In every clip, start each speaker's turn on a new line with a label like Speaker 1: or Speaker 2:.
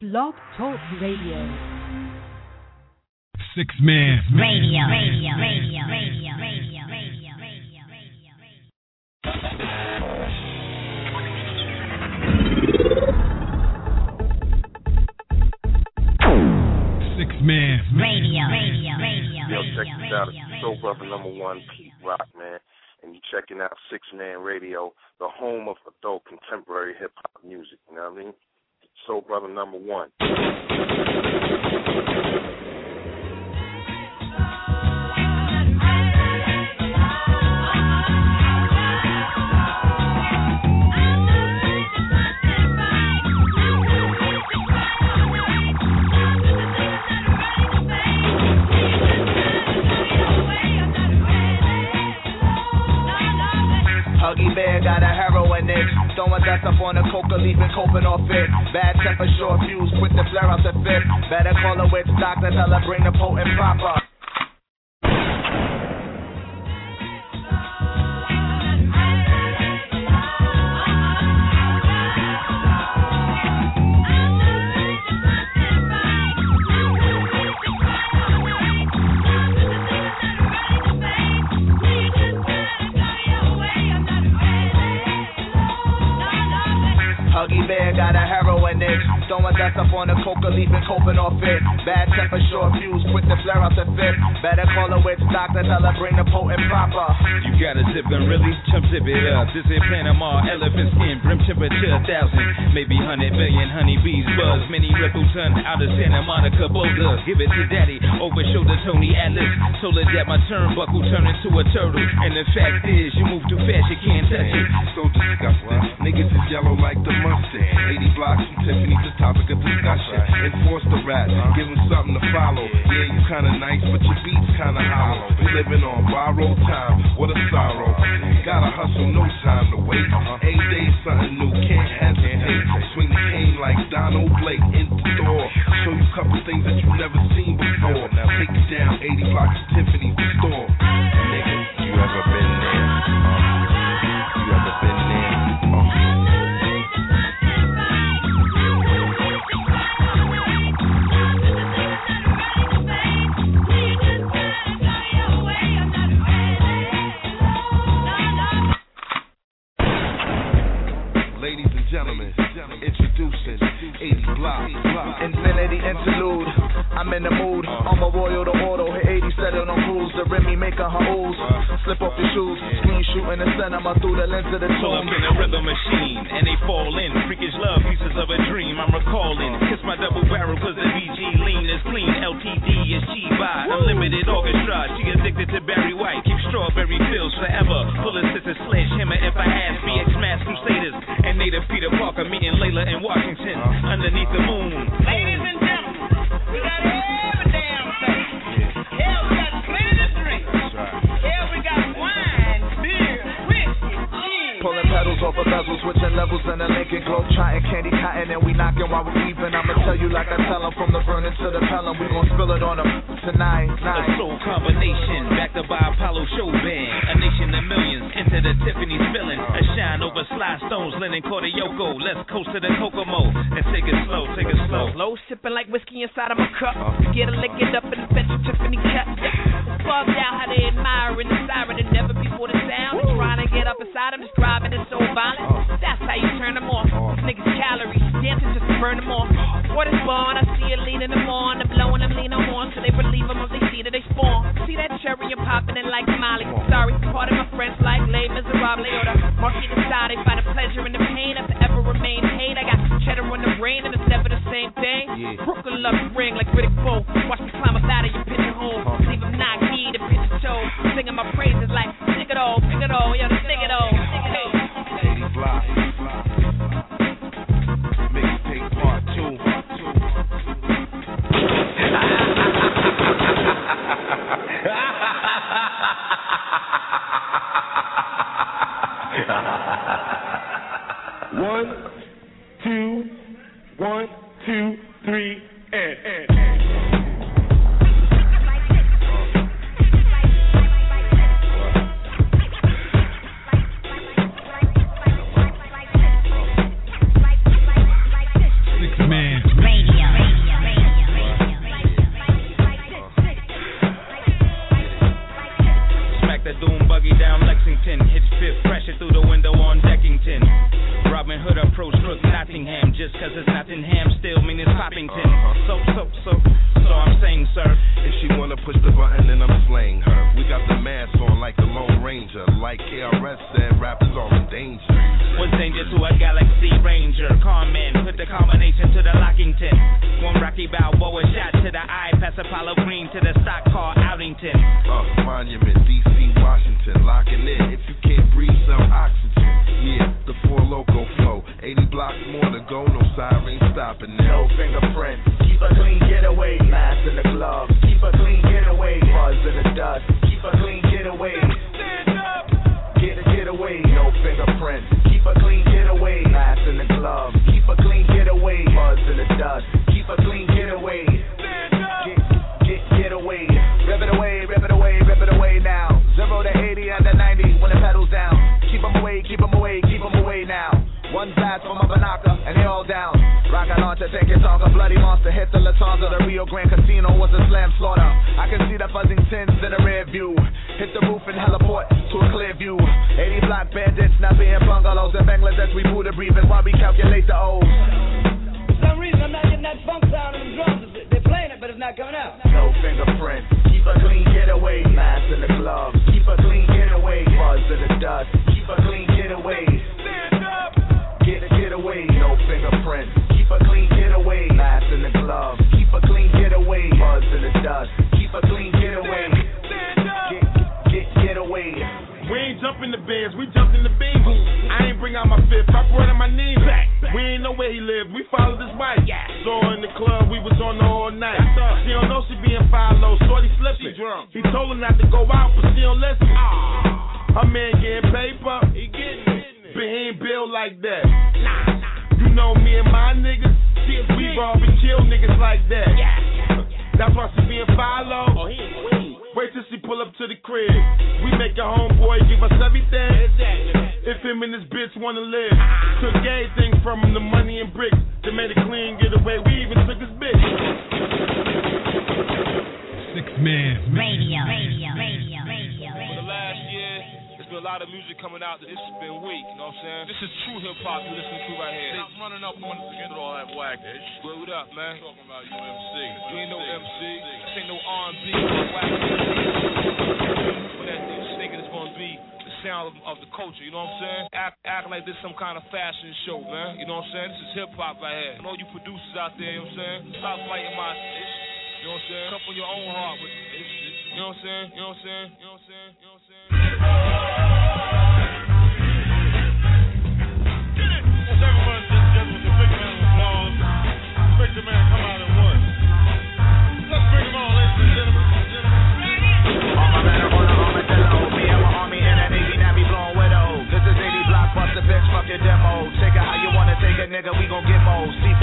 Speaker 1: Blog Talk Radio.
Speaker 2: Six Man.
Speaker 3: Radio, radio, radio, radio, radio, radio, radio, radio,
Speaker 2: Six Man.
Speaker 3: Radio, radio, radio,
Speaker 4: Yo, check this out.
Speaker 3: radio,
Speaker 4: It's Soul Brother number one, Pete Rock, man. And you're checking out Six Man Radio, the home of adult contemporary hip hop music. You know what I mean? Soul Brother number one.
Speaker 5: Huggy Bear got a heroin itch. Throwing dust up on a coca leaf and coping off it. Bad temper, short fuse, quick to flare out the fifth. Better call a witch doctor, tell her bring the potent proper. Huggy Bear got a heroin itch. Throwing dust up on a coca leaf and coping off it. Bad temper, short fuse, quick to flare out the fifth. Better call a witch doctor, tell her bring the potent proper.
Speaker 6: You got a zip and really chump zip it up. This is Panama, elephant skin, brim temperature a thousand, maybe hundred million honeybees buzz. Many Rippleton out of Santa Monica, Boulder. Give it to daddy, over shoulder Tony Atlas. Told her that my turnbuckle turned into a turtle. And the fact is, you move too fast, you can't touch it.
Speaker 7: so disgusting. Niggas is yellow like the Mustang. 80 blocks from Tiffany, the topic of discussion. Enforce the rat, give him something to follow. Yeah, you kinda nice, but your beats kinda hollow. Living on borrowed time, what a sorrow. Gotta hustle, no time to wait. A day, something new, can't hesitate. Swing the cane like Donald Blake in the door. Show you a couple things that you never seen before. Now Take you down 80 blocks to Tiffany store. Nigga, you ever been there? Gentlemen, introducing 80 Block.
Speaker 5: Infinity interlude. I'm in the mood. I'm a royal to auto. Hit 80 settled on cruise. The Remy making her ooze. Slip off your shoes. Screen shooting the cinema through the lens of the
Speaker 6: Pull up in a rhythm machine, and they fall in. Freakish love, pieces of a dream. I'm recalling. Kiss my double barrel, cause the BG lean is clean. LTD is G-By. Unlimited orchestra. She addicted to Barry White. Keep strawberry pills forever. Full of sister sledgehammer if I ask. BX Mass Crusaders. And native Peter Parker meeting Layla in Washington. Uh-huh. Underneath the moon.
Speaker 8: Ladies and gentlemen, we got every
Speaker 5: Pulling pedals off a bezel, switching levels in the Lincoln Globe, trying candy cotton, and we knocking while we weaving. I'ma tell you like I tell 'em from the Vernon to the Pelham. We gon' spill it on 'em tonight,
Speaker 6: A soul combination, backed up by Apollo show band. A nation of millions, into the Tiffany's filling. A shine over Sly Stones, Lennon Yoko. Let's coast to the Kokomo and take it slow, take it slow.
Speaker 8: Low sipping like whiskey inside of my cup. Get a lick it up in the fetch of Tiffany cup. Bugged out how they admiring the siren and never before the sound. Trying to get up inside them, just driving it so violent. That's how you turn them off. Niggas calories, dancing just to burn them off. What is born, I see it leading them on. The blowing them lean on so they relieve them of they see that they spawn. See that cherry and popping it like Molly. Sorry, part of my friends like Les Miserables or the monkey inside. They find a pleasure in the pain that forever remain hate. I got cheddar on the brain and it's never the same thing. Yeah. Brooklyn love the ring like Riddick Bowe. Watch me climb up out of your pigeonhole. Leave them knock knee to pitch a toe. Singing my praises like, stick it all, pick it all, yo, stick it all, stick it all.
Speaker 7: 80 Block. One, two, one, two, three, and, and, and.
Speaker 6: Still mean it's Poppington. So, so, so, so I'm saying, sir.
Speaker 7: If she wanna push the button, then I'm slaying her. We got the mask on like the Lone Ranger. Like KRS said, rappers are in danger.
Speaker 6: What's danger to a Galaxy Ranger? Calm man, put the combination to the locking tip. One Rocky Balboa shot to the eye, pass Apollo Green to the stock car Outington.
Speaker 7: Uh, Monument, DC, Washington, locking in. If you can't breathe, some oxygen. Stopping
Speaker 5: No fingerprint. Keep a clean getaway. Mask in the gloves. Rocket launcher, take it song, a bloody monster. Hit the Latanza, the Rio Grande Casino was a slam slaughter. I can see the buzzing tins in the rear view. Hit the roof and heliport to a clear view. 80 black bandits, snapping in bungalows in Bangladesh. We Buddha breathing while we calculate the O's.
Speaker 1: For some reason, I'm not getting that funk sound in the drums. They're playing it, but it's not coming out.
Speaker 5: No fingerprint. Keep a clean getaway. Mask in the gloves. Keep a clean getaway. Buzz in the dust.
Speaker 9: Bands, we jumped in the beam. I ain't bring out my fifth, I brought my knee back. We ain't know where he lived, we followed his wife. Saw her in the club, we was on all night. She don't know she being follow, shorty slipping. He told her not to go out, but she don't listen. Her man getting paper, he getting it. But he ain't built like that. Nah, nah. You know me and my niggas, we rob and kill niggas like that. That's why she being follow. Wait till she pull up to the crib. We make a homeboy give us everything. If him and his bitch wanna live. Took everything from him, the money and bricks. They made a clean getaway. We even took his bitch.
Speaker 2: Six man.
Speaker 3: Radio, radio, radio, radio,
Speaker 10: For a lot of music coming out that this has been weak, you know what I'm saying? This is true hip hop you listening to right here. Stop running up on us against all that whack-ish. Word up, man. Talking about you MC. You ain't no MC. This ain't no R&B. Whack But that new thinking it's gonna be the sound of, of the culture, you know what I'm saying? Act, act like this some kind of fashion show, man. You know what I'm saying? This is hip hop right here. And all you producers out there, you know what I'm saying? Stop fighting my ish. You know what I'm saying? Come from your own heart with this shit. You know what I'm saying? You know what I'm saying? You know what I'm saying? You know what I'm saying?
Speaker 5: Nigga, we gon' get more.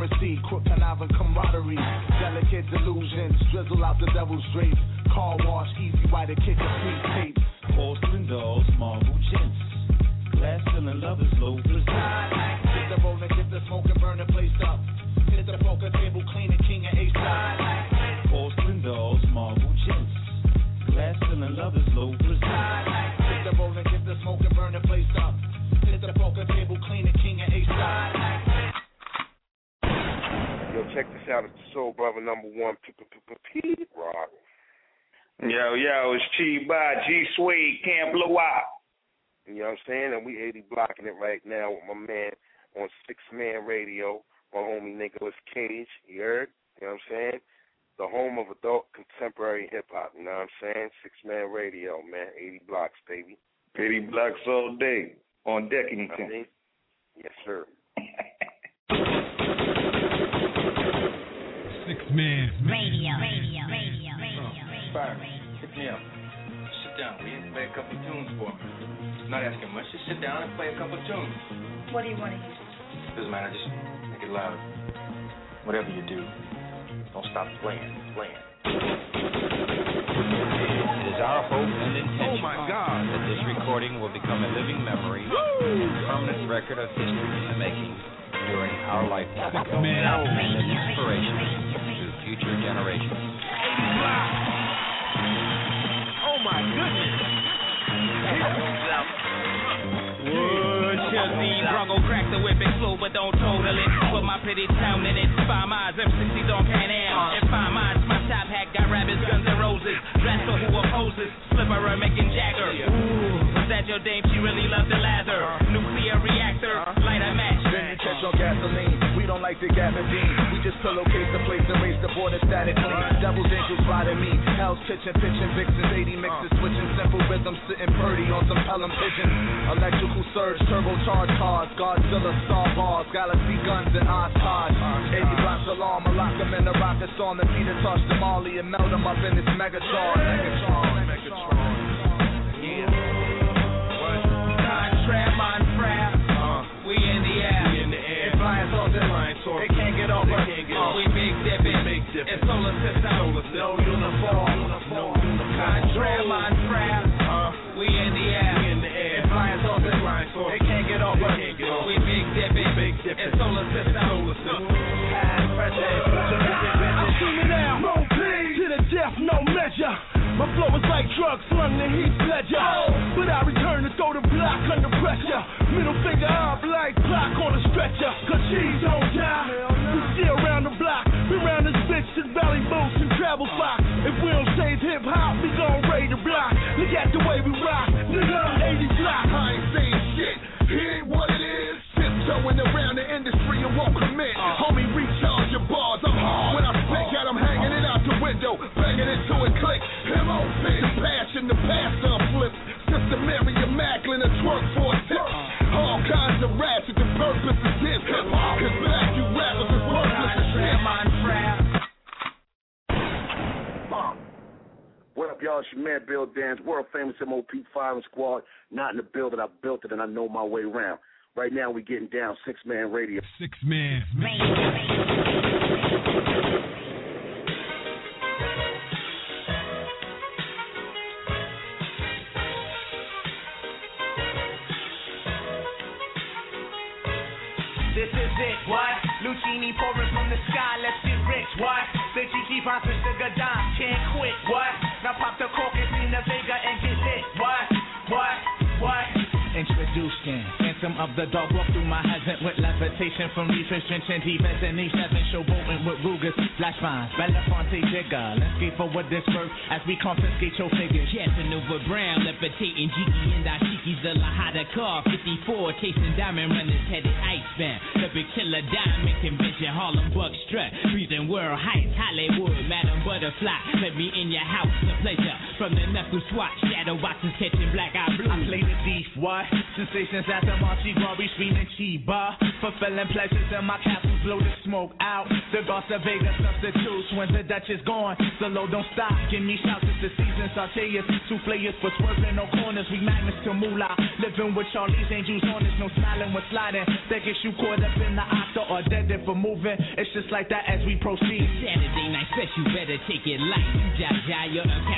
Speaker 5: Currency, crook conniving camaraderie, delicate delusions, drizzle out the devil's drapes, car wash, easy to kick a sweet tape.
Speaker 6: Porcelain dolls, marble gents, glass ceiling lovers, low blizzard.
Speaker 5: Hit the roll and get the smoke and burn the place up. Hit the poker table, clean and king of ace side.
Speaker 6: Porcelain dolls, marble gents, glass ceiling lovers, low blizzard.
Speaker 5: Hit the roll and get the smoke and burn the place up. Hit the poker table, clean and king of ace side.
Speaker 11: Check this out. It's Soul Brother number one, Pete Rock.
Speaker 12: Yo, yo, it's Chi by G Suede, can't blow out.
Speaker 11: You know what I'm saying? And we 80 blocking it right now with my man on Six Man Radio, my homie Nicholas Cage. You heard? You know what I'm saying? The home of adult contemporary hip hop. You know what I'm saying? Six Man Radio, man. 80 blocks, baby.
Speaker 12: 80 blocks all day on deck
Speaker 11: I
Speaker 12: anytime.
Speaker 11: mean, yes, sir.
Speaker 3: Six man.
Speaker 13: Radio, radio, radio, radio,
Speaker 14: Fire. Pick me up. Sit down, will you? Play a couple tunes for me. Not asking much. Just sit down and play a couple tunes.
Speaker 15: What do you want to use?
Speaker 14: Doesn't matter. Just make it loud. Whatever you do, don't stop playing. Playing.
Speaker 16: It is our hope and intention
Speaker 12: Oh my God.
Speaker 16: that this recording will become a living memory, a permanent record of history in the making during our lifetime,
Speaker 3: Man.
Speaker 16: and an inspiration to future generations.
Speaker 12: Oh my goodness.
Speaker 6: Wood, Chelsea, Bronco, crack the whip and slow, but don't total it. Put my pretty town in it. Five miles, M60s on Pan Am. Uh-huh. And five miles, my top hat got rabbits, guns, and roses. Dress for who opposes. Slipper, making Jagger. Ooh, was that your dame? She really loves the lather. Nuclear reactor, light a match.
Speaker 5: Then you catch on gasoline. We don't like the gabardine. We just pillowcase the place and raise the border statically. Devil's angels riding me. Hell's kitchen, pitching vixens, 80 mixes, switching simple rhythms, sitting purdy on some pelham pigeons. Electrical surge, turbocharged cars, Godzilla, Star Wars, Galaxy guns, and Oshkosh. 80 blocks alarm, I lock them in the rocket storm. The Peter touch them all and melt them up in this Megatron. Megatron, Megatron.
Speaker 6: Contract, Montreal. We in the air.
Speaker 12: We in the air.
Speaker 5: Flying saucers,
Speaker 12: Flying saucers.
Speaker 5: they can't get off
Speaker 12: They can't get
Speaker 6: Uh, we big dipping.
Speaker 12: Big dipping.
Speaker 6: It's solar system.
Speaker 12: Solar system.
Speaker 5: No uniform.
Speaker 12: No uniform.
Speaker 6: Contract, Montreal.
Speaker 12: Uh,
Speaker 6: We in the air.
Speaker 12: we in the air.
Speaker 5: Flying saucers,
Speaker 12: Flying saucers.
Speaker 5: they can't get off
Speaker 12: They can't get.
Speaker 6: We big dipping.
Speaker 12: Big dipping.
Speaker 6: It's solar system.
Speaker 12: Solar system.
Speaker 5: Present,
Speaker 7: I'm screaming out, no pain to the death, no measure. My flow is like drugs slung to Heath Ledger. But I block under pressure. Middle finger up like clock on a stretcher. Cause die. We still round the block. We round this bitch to Valley Boots and Travel Fox. If we don't save hip hop, we gon' raid the block. Look at the way we rock. Nigga, I'm 80 block.
Speaker 17: I ain't saying shit. It ain't what it is. Tiptoeing around the industry and won't commit. Homie, recharge your bars. I'm hard. When I spit, got 'em hanging it out the window, banging it to a click. M.O.P. The passion, the pastor flip. Sister Mary Immaculate, a twerk for a tip. All kinds of ratchet, the purpose is this. Hip hop is back, you rappers is worthless as shit.
Speaker 18: What up, y'all? It's your man Billy Danze, world famous MOP firing squad. Not in the building, I built it and I know my way around. Right now, we getting down six man radio.
Speaker 3: Six man.
Speaker 19: This is it, what? Lucini pouring from the sky, let's get rich, what? The Kiki Fonson sugar dime, can't quit, what? Now pop the cork and see the Vega and get lit, what? What? What?
Speaker 20: Introducing Phantom of the dog walk through my heaven with levitation from research trenching defense and these seven showboating with Rugas, flash vines, Belafonte jigger. Let's skate forward this verse as we confiscate your figures.
Speaker 21: Casanova Brown, levitating Jiki and Dashiki, the Lahada car, 54, chasing diamond runners, headed icebound. The big killer diamond convention, Harlem Buck strut, breathing world heights, Hollywood, Madam Butterfly. Let me in your house, a pleasure. From the knuckle swat, shadow boxes catching black eye blue.
Speaker 20: I play the thief, what? Sensations at the Marchi Glory, screaming Chiba. Fulfilling pleasures in my castle, blow the smoke out. The Gosta Vega substitutes when the Dutch is gone. The low don't stop, give me shouts, it's the season. Sauteas, souffleurs for swerving, no corners. We magnets to moolah. Living with Charlie's angels on us, no smiling, we're sliding. That gets you caught up in the octa or dead if we're moving. It's just like that as we proceed.
Speaker 21: Saturday night special, better take it light. Jaja, you're a.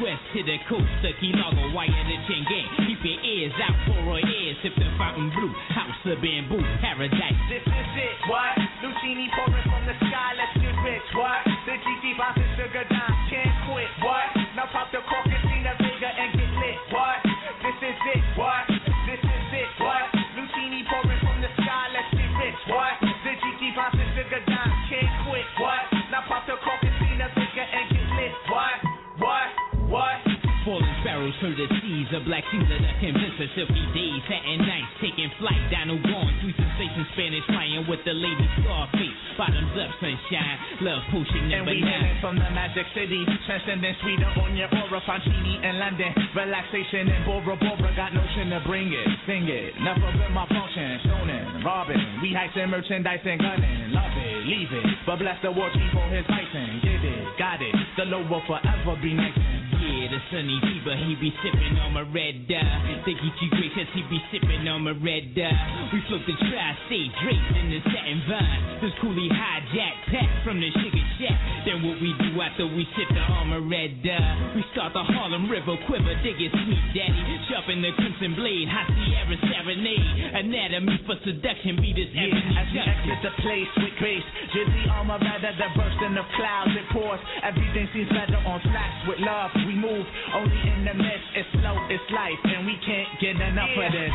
Speaker 21: Quest to the coast, the key logo, wire the chain gang. Keep your ears out for our ears, sip the fountain blue. House of bamboo, paradise.
Speaker 19: This is it, what? Lucini pouring from the sky, let's get rich, what? The Kiki Fonson sugar dime, can't quit, what? Now pop the cork and see the Vega and get lit, what? This is it, what? This is it, what? Lucini pouring from the sky, let's get rich, what? The Kiki Fonson sugar dime, can't quit, what? Now pop the cork and see the Vega and get lit, what? What? What?
Speaker 21: Falling sparrows the seas, a black Caesar that convince us silky days, satin nights, taking flight, down Donald gone, sweet sensation, Spanish flying with the lady Scarface, bottoms up, sunshine, love potion
Speaker 20: And
Speaker 21: number
Speaker 20: we
Speaker 21: nine.
Speaker 20: from the magic city, transcending sweeter on your aura, Fontini in London, relaxation in Bora Bora, got notion to bring it, sing it, never been my function, stoning, robbing, we heisting merchandise and gunning, love it, leave it, but bless the war chief for his bison, get it, got it, the low will forever be nice.
Speaker 21: Yeah, the sunny fever, he be sipping on my red uh, dye. Think he too great cause he be sipping on my red dye. We float the tri-state draped in the satin vine. This coolie hijack pack from the sugar shack. Then what we do after we sip the armor red dye? We start the Harlem River quiver, dig it sweet daddy. Sharpen the crimson blade, high Sierra serenade. Anatomy for seduction, beat this
Speaker 20: Yeah,
Speaker 21: ebony
Speaker 20: we exit the place with grace, Drizzy armor rather the bursting the clouds it pours. Everything seems better on flats with love. We move only in the midst. It's slow, it's life, and we can't get enough of this.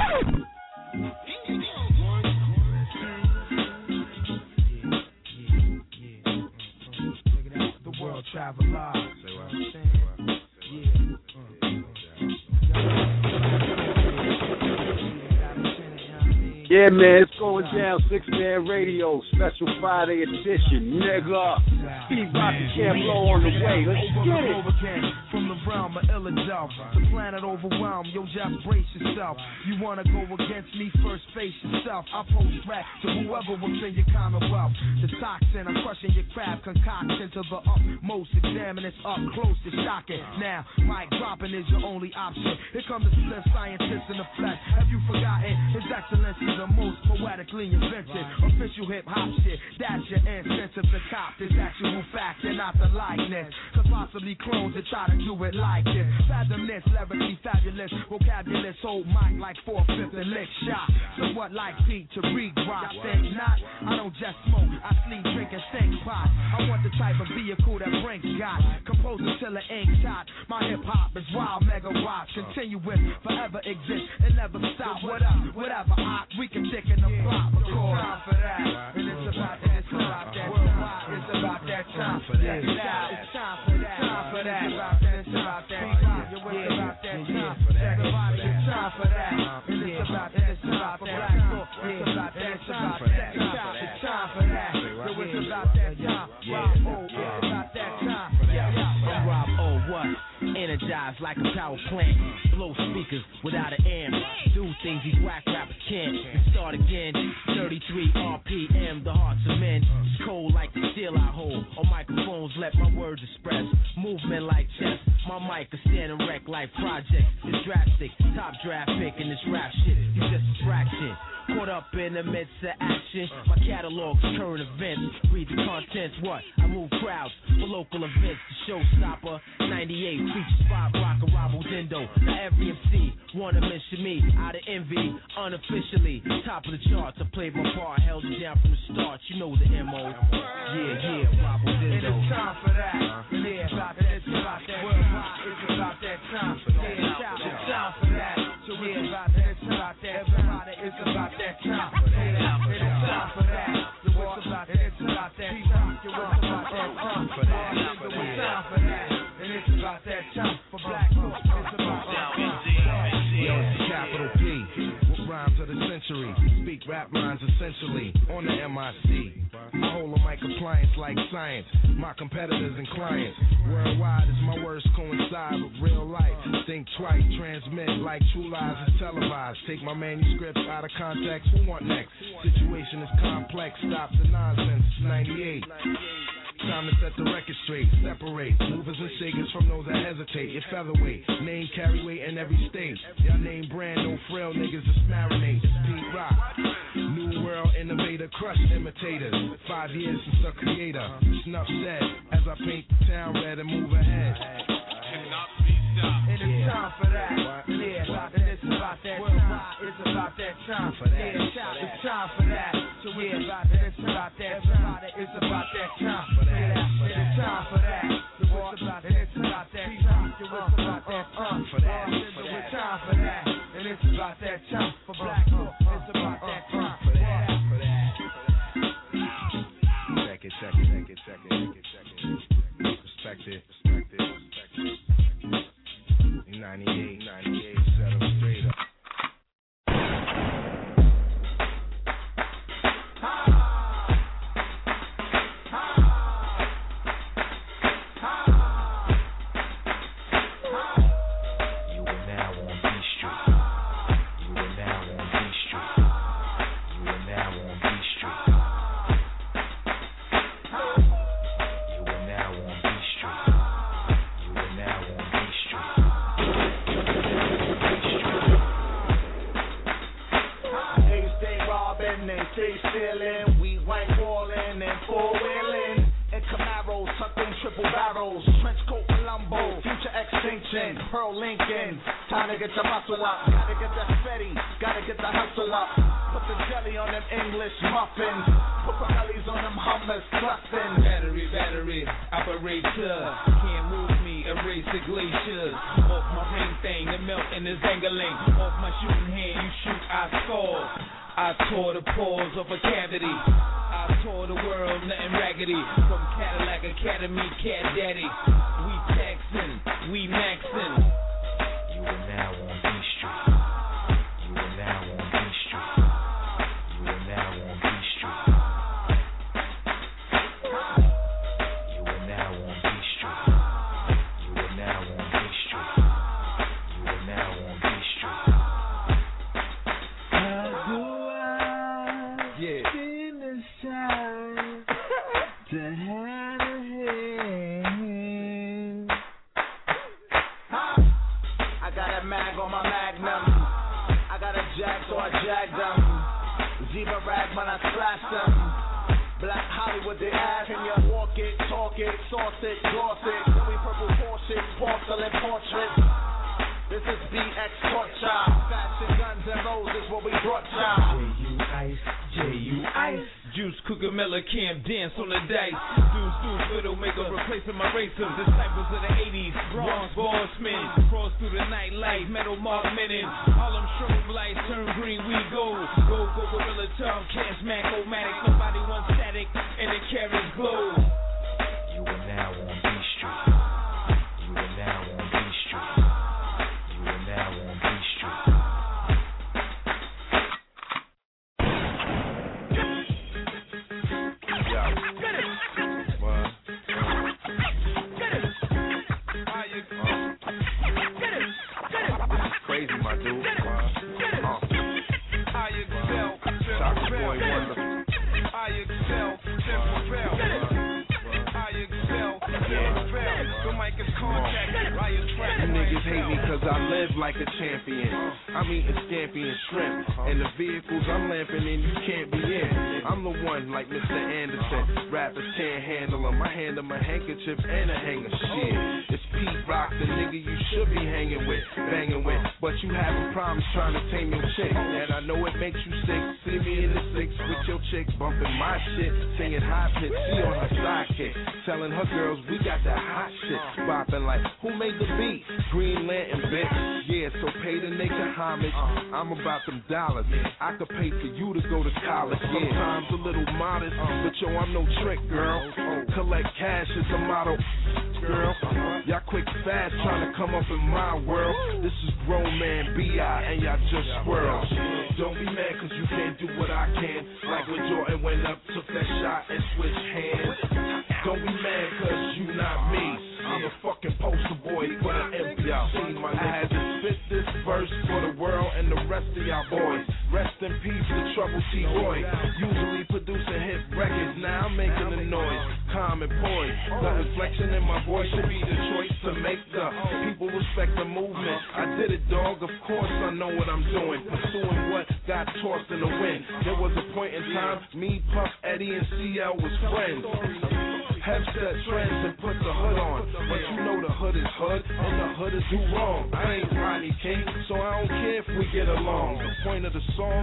Speaker 22: The world travel live.
Speaker 23: Yeah, man, it's going down. Six Man Radio, special Friday edition. Nigga, Steve Rocky Camp Lo on the way. Let's get it.
Speaker 22: Overcame from the. The planet overwhelmed. Yo, just brace yourself. You wanna go against me? First face yourself. I pose threat to whoever was in your commonwealth. The toxin, I'm crushing your crab concoction to the utmost. Examine this up close to shocking. Now, mic dropping is your only option. Here comes the slim scientist in the flesh. Have you forgotten? His Excellency the most poetically invented official hip hop shit. That's your incentive to cop this actual fact and not the likeness. Cause possibly clones that try to do it like this. Fathom this, lyrically fabulous. Vocabulary hold mic like four fifth and lick shot. So what like Pete to read rock? Think not. I don't just smoke, I sleep, drink, and think pot. I want the type of vehicle that brings God. Composing till the ink's hot. My hip hop is wild, mega rock. Continuous, forever exist, and never stop. What up, whatever, I, we can dick in the plot. Record. Time for that. And it's about that, it's about that time. It's about that time for that. It's time for that. Time for that. It's about that, about that time. It's about that time. Everybody, it's time for that. And it's about that, about time. It's about that, it's about that time. It's time for that. So it's about that time. Rob O, it's about that time. Yeah, yeah.
Speaker 20: I'm Rob O, what? Energized like a power plant. Blow speakers without an amp. Do things these whack rappers can't. And start again. 33 RPM, the hearts of men. It's cold like the steel I hold. On microphones, let my words express. Movement like chess. My mic is standing wreck like project. It's drastic. Top draft pick in this rap shit. You just a fraction. Caught up
Speaker 24: in the midst of action. Uh. My catalog's current events. Read the contents, what? I move crowds for local events. The showstopper, 98 features Bob Rock and Rob Dindo. Now every MC wanna mention me out of envy, unofficially. Top of the charts, I played my part, held it down from the start. You know the MO. Yeah, yeah, Rob Dindo.
Speaker 22: And it's time for that. Uh-huh. Yeah, it's about that. It's about that. Worldwide, it's about that time. Yeah, it's time for that. So it's about that. About that. Everybody, it's about that time. Time that. So it's about that. It's about that time.
Speaker 7: Essentially on the MIC. I hold a mic appliance like science. My competitors and clients worldwide as my words coincide with real life. Think twice, transmit like true lies is televised. Take my manuscripts out of context. Who want next? Situation is complex. Stop the nonsense. 98. Time to set the record straight, separate movers and shakers from those that hesitate. Your featherweight, name carry weight in every state. Your name brand, no frail niggas just marinate. Pete Rock, new world innovator, crush imitators. Five years since the creator. Snuff said as I paint the town red and move ahead.
Speaker 22: And it's time for that. Yeah, and it's about that time. It's about that time. Yeah, it's time for that. So yeah, and it's about that time. It's about that time. Yeah, and it's time for that. It's about and it's about that time. It's about that time. For that. It's time for that. And it's about that time for black folk. It's about that time.
Speaker 5: Stay. We white walling and four wheeling. And Camaros, tucking triple barrels. Trench coat Columbo, future extinction. Pearl Lincoln, time to get your muscle up. Gotta get that Fetty, gotta get the hustle up. Put the jelly on them English muffins. Put the bellies on them hummus, cluffin'.
Speaker 6: Battery, battery, operator. Can't move me, erase the glaciers. Off my ring thing, the melt in the. Off my shooting hand, you shoot, I score. I tore the pores of a cavity. I tore the world, nothing raggedy. From Cadillac Academy, Cat Daddy. We taxin', we maxin'.
Speaker 25: You are now on B Street.
Speaker 5: Them. Black Hollywood, they ask, can you walk it, talk it, sauce it, gloss it? Then we purple Porsche, porcelain portraits. This is BX torture. Fashion guns and roses, what we brought y'all.
Speaker 6: J.U. Ice, J.U. Ice. Juice, Cougar, Miller, Cam, dance on the dice. Deuce, deuce, widow, maker, replacing my racer. Disciples of the 80s, bronze bossmen. Cross through the night light, metal mark minute. Harlem strobe lights turn green, we go. Go, go, gorilla, Tom, Cash, Mac, Omatic. Nobody wants static, and it carries glow.
Speaker 25: You are now
Speaker 7: Crazy, me cause I live like a champion. I'm eating scampi and shrimp. And the vehicles I'm lamping in, you can't be in. I'm the one like Mr. Anderson. Rappers can't handle him. I hand him a handkerchief and a hanger. Shit. It's Pete Rock, the nigga you should be hanging with, banging with. But you having problems trying to tame your chick. And I know it makes you sick. See me in the six with your chick bumping my shit. Singing high pitch, she on her sidekick. Telling her girls we got that hot shit. Bopping like, who made the beat? Green Lantern, bitch. Yeah, so pay the nigga homage. Uh, I'm about them dollars. I could pay for you to go to college. Yeah, sometimes a little modest, but yo, I'm no trick, girl. Collect cash is a motto. Girl, y'all quick fast trying to come up in my world. This is grown man B.I. and y'all just squirrels. Don't be mad cause you can't do what I can. Like when Jordan went up, took that shot and switched hands. Don't be mad cause you not me. I'm a fucking poster boy for the nigga. I had to spit this verse for the world and the rest of y'all boys. Rest in peace to Trouble T. Roy. Usually producing hit records, now I'm making the noise. Calm and poised. The inflection in my voice should be the choice to make the people respect the movement. I did it, dog. Of course I know what I'm doing. Pursuing what got tossed in the wind. There was a point in time, me, Puff, Eddie, and CL was friends. Have set trends and put the hood on. But you know the hood is hood, and the hood is do wrong. I ain't Rodney King, so I don't care if we get along. The point of the song